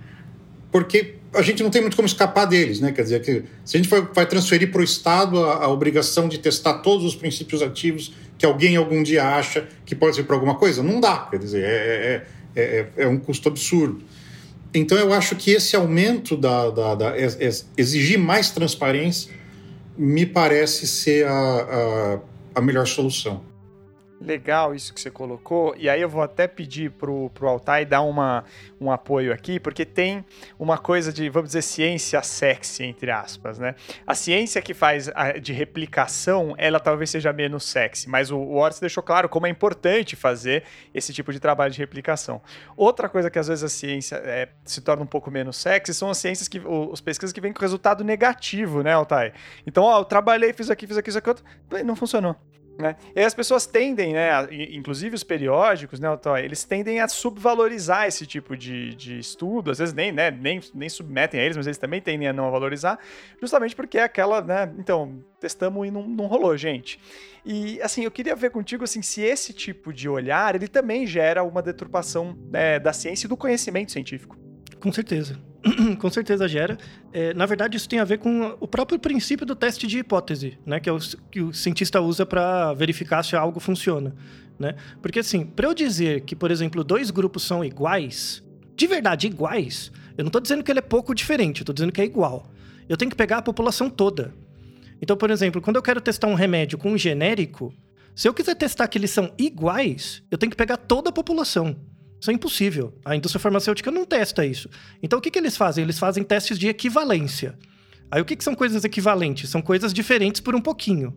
Porque a gente não tem muito como escapar deles, né? Quer dizer, que se a gente vai, vai transferir para o Estado a, a, obrigação de testar todos os princípios ativos que alguém algum dia acha que pode ser para alguma coisa, não dá. Quer dizer, é, é, é, é, um custo absurdo. Então, eu acho que esse aumento da, da, da exigir mais transparência me parece ser a, a, a melhor solução. Legal isso que você colocou. E aí eu vou até pedir pro, pro Altai dar uma, um apoio aqui, porque tem uma coisa de, vamos dizer, ciência sexy, entre aspas, né? A ciência que faz a, de replicação, ela talvez seja menos sexy, mas o, o deixou claro como é importante fazer esse tipo de trabalho de replicação. Outra coisa que às vezes a ciência é, se torna um pouco menos sexy são as ciências que, os pesquisas que vêm com resultado negativo, né, Altai? Então, ó, eu trabalhei, fiz aqui, fiz aqui, fiz aqui, não funcionou. Né? E as pessoas tendem, né, inclusive os periódicos, né, eles tendem a subvalorizar esse tipo de, de estudo, às vezes nem, né, nem, nem submetem a eles, mas eles também tendem a não valorizar, justamente porque é aquela, né, então, testamos e não, não rolou, gente. E, assim, eu queria ver contigo, assim, se esse tipo de olhar, ele também gera uma deturpação né, da ciência e do conhecimento científico. Com certeza. [CLEARS THROAT] com certeza gera. É, na verdade, isso tem a ver com o próprio princípio do teste de hipótese, né? Que é o que o cientista usa para verificar se algo funciona, né? Porque assim, para eu dizer que, por exemplo, dois grupos são iguais, de verdade iguais, eu não estou dizendo que ele é pouco diferente, eu estou dizendo que é igual. Eu tenho que pegar a população toda. Então, por exemplo, quando eu quero testar um remédio com um genérico, se eu quiser testar que eles são iguais, eu tenho que pegar toda a população. Isso é impossível. A indústria farmacêutica não testa isso. Então, o que, que eles fazem? Eles fazem testes de equivalência. Aí, o que, que são coisas equivalentes? São coisas diferentes por um pouquinho.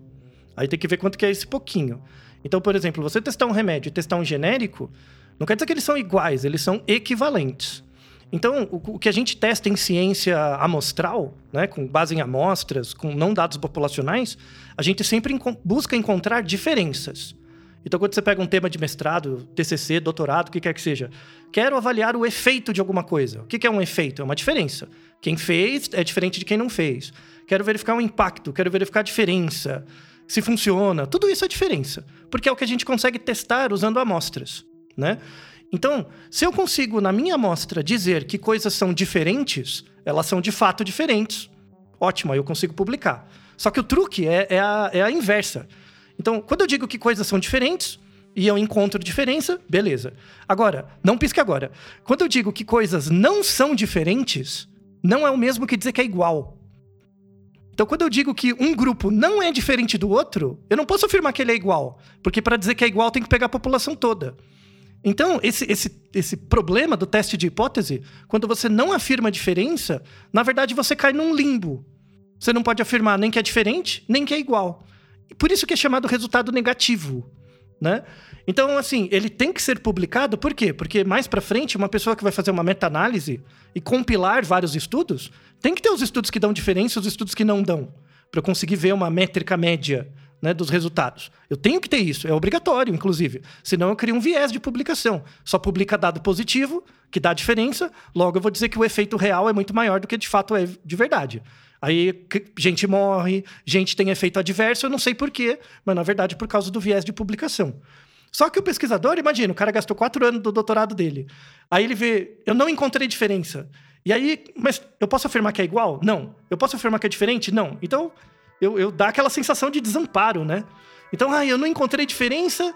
Aí tem que ver quanto que é esse pouquinho. Então, por exemplo, você testar um remédio e testar um genérico, não quer dizer que eles são iguais, eles são equivalentes. Então, o, que a gente testa em ciência amostral, né, com base em amostras, com não dados populacionais, a gente sempre busca encontrar diferenças. Então, quando você pega um tema de mestrado, TCC, doutorado, o que quer que seja, quero avaliar o efeito de alguma coisa. O que é um efeito? É uma diferença. Quem fez é diferente de quem não fez. Quero verificar o impacto, quero verificar a diferença, se funciona. Tudo isso é diferença, porque é o que a gente consegue testar usando amostras, né? Então, se eu consigo, na minha amostra, dizer que coisas são diferentes, elas são de fato diferentes, ótimo, aí eu consigo publicar. Só que o truque é, é, a, é a inversa. Então, quando eu digo que coisas são diferentes e eu encontro diferença, beleza. Agora, não pisque agora. Quando eu digo que coisas não são diferentes, não é o mesmo que dizer que é igual. Então, quando eu digo que um grupo não é diferente do outro, eu não posso afirmar que ele é igual, porque para dizer que é igual tem que pegar a população toda. Então, esse, esse, esse problema do teste de hipótese, quando você não afirma a diferença, na verdade você cai num limbo. Você não pode afirmar nem que é diferente, nem que é igual. Por isso que é chamado resultado negativo, né? Então, assim, ele tem que ser publicado, por quê? Porque mais para frente, uma pessoa que vai fazer uma meta-análise e compilar vários estudos, tem que ter os estudos que dão diferença e os estudos que não dão, para eu conseguir ver uma métrica média né, dos resultados. Eu tenho que ter isso, é obrigatório, inclusive. Senão eu crio um viés de publicação. Só publica dado positivo, que dá diferença, logo eu vou dizer que o efeito real é muito maior do que de fato é de verdade. Aí gente morre, gente tem efeito adverso, eu não sei porquê, mas na verdade por causa do viés de publicação. Só que o pesquisador, imagina, o cara gastou quatro anos do doutorado dele. Aí ele vê, eu não encontrei diferença. E aí, mas eu posso afirmar que é igual? Não. Eu posso afirmar que é diferente? Não. Então, eu, eu dá aquela sensação de desamparo, né? Então, ah, eu não encontrei diferença.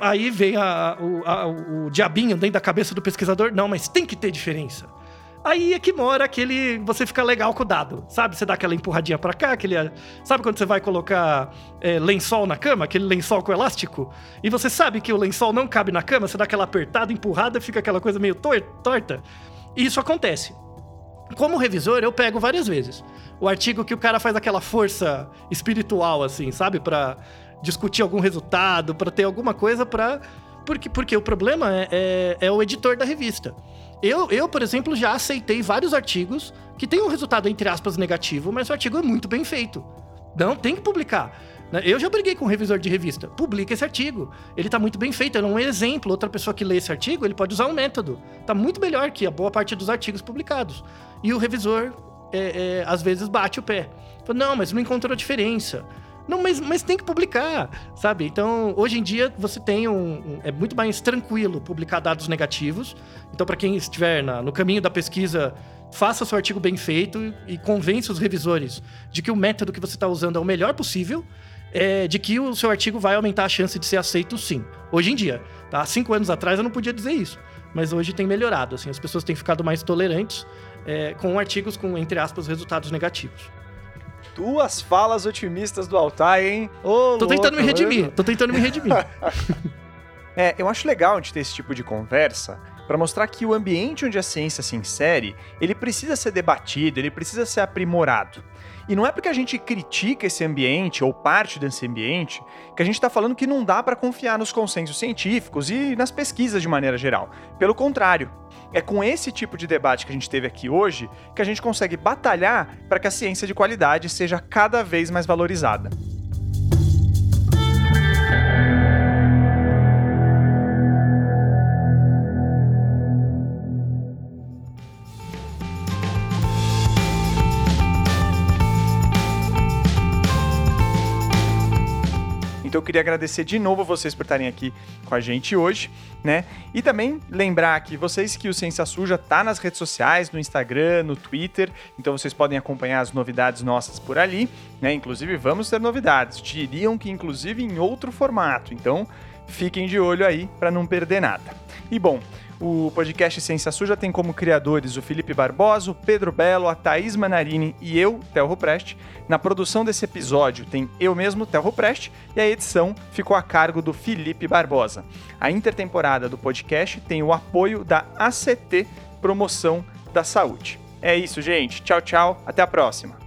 Aí vem a, o, a, o diabinho dentro da cabeça do pesquisador. Não, mas tem que ter diferença. Aí é que mora aquele. Você fica legal com o dado, sabe? Você dá aquela empurradinha pra cá, aquele. Sabe quando você vai colocar é, lençol na cama, aquele lençol com elástico? E você sabe que o lençol não cabe na cama, você dá aquela apertada, empurrada, fica aquela coisa meio tor torta. E isso acontece. Como revisor, eu pego várias vezes o artigo que o cara faz aquela força espiritual, assim, sabe? Para discutir algum resultado, para ter alguma coisa para. Porque, porque o problema é, é, é o editor da revista. Eu, eu, por exemplo, já aceitei vários artigos que têm um resultado, entre aspas, negativo, mas o artigo é muito bem feito. Não, tem que publicar. Né? Eu já briguei com um revisor de revista. Publica esse artigo. Ele está muito bem feito. É um exemplo. Outra pessoa que lê esse artigo, ele pode usar um método. Está muito melhor que a boa parte dos artigos publicados. E o revisor é, é, às vezes bate o pé. Fala, não, mas não encontrou diferença. Não, mas, mas tem que publicar, sabe? Então, hoje em dia, você tem um. um é muito mais tranquilo publicar dados negativos. Então, para quem estiver na, no caminho da pesquisa, faça seu artigo bem feito e convença os revisores de que o método que você está usando é o melhor possível. É, de que o seu artigo vai aumentar a chance de ser aceito sim. Hoje em dia. Tá? Há cinco anos atrás eu não podia dizer isso. Mas hoje tem melhorado. Assim, as pessoas têm ficado mais tolerantes é, com artigos com, entre aspas, resultados negativos. Duas falas otimistas do Altai, hein? Ô, tô tentando louco, me redimir, tô tentando me redimir. [LAUGHS] [LAUGHS] É, eu acho legal a gente ter esse tipo de conversa para mostrar que o ambiente onde a ciência se insere, ele precisa ser debatido, ele precisa ser aprimorado. E não é porque a gente critica esse ambiente ou parte desse ambiente que a gente está falando que não dá para confiar nos consensos científicos e nas pesquisas de maneira geral. Pelo contrário, é com esse tipo de debate que a gente teve aqui hoje que a gente consegue batalhar para que a ciência de qualidade seja cada vez mais valorizada. Então eu queria agradecer de novo vocês por estarem aqui com a gente hoje, né? E também lembrar que vocês que o Ciência Suja tá nas redes sociais, no Instagram, no Twitter, então vocês podem acompanhar as novidades nossas por ali, né? Inclusive vamos ter novidades, diriam que inclusive em outro formato. Então fiquem de olho aí para não perder nada. E bom, o podcast Ciência Suja tem como criadores o Felipe Barbosa, o Pedro Belo, a Thaís Manarini e eu, Telro Preste. Na produção desse episódio tem eu mesmo, Telro Preste, e a edição ficou a cargo do Felipe Barbosa. A intertemporada do podcast tem o apoio da ACT Promoção da Saúde. É isso, gente. Tchau, tchau. Até a próxima.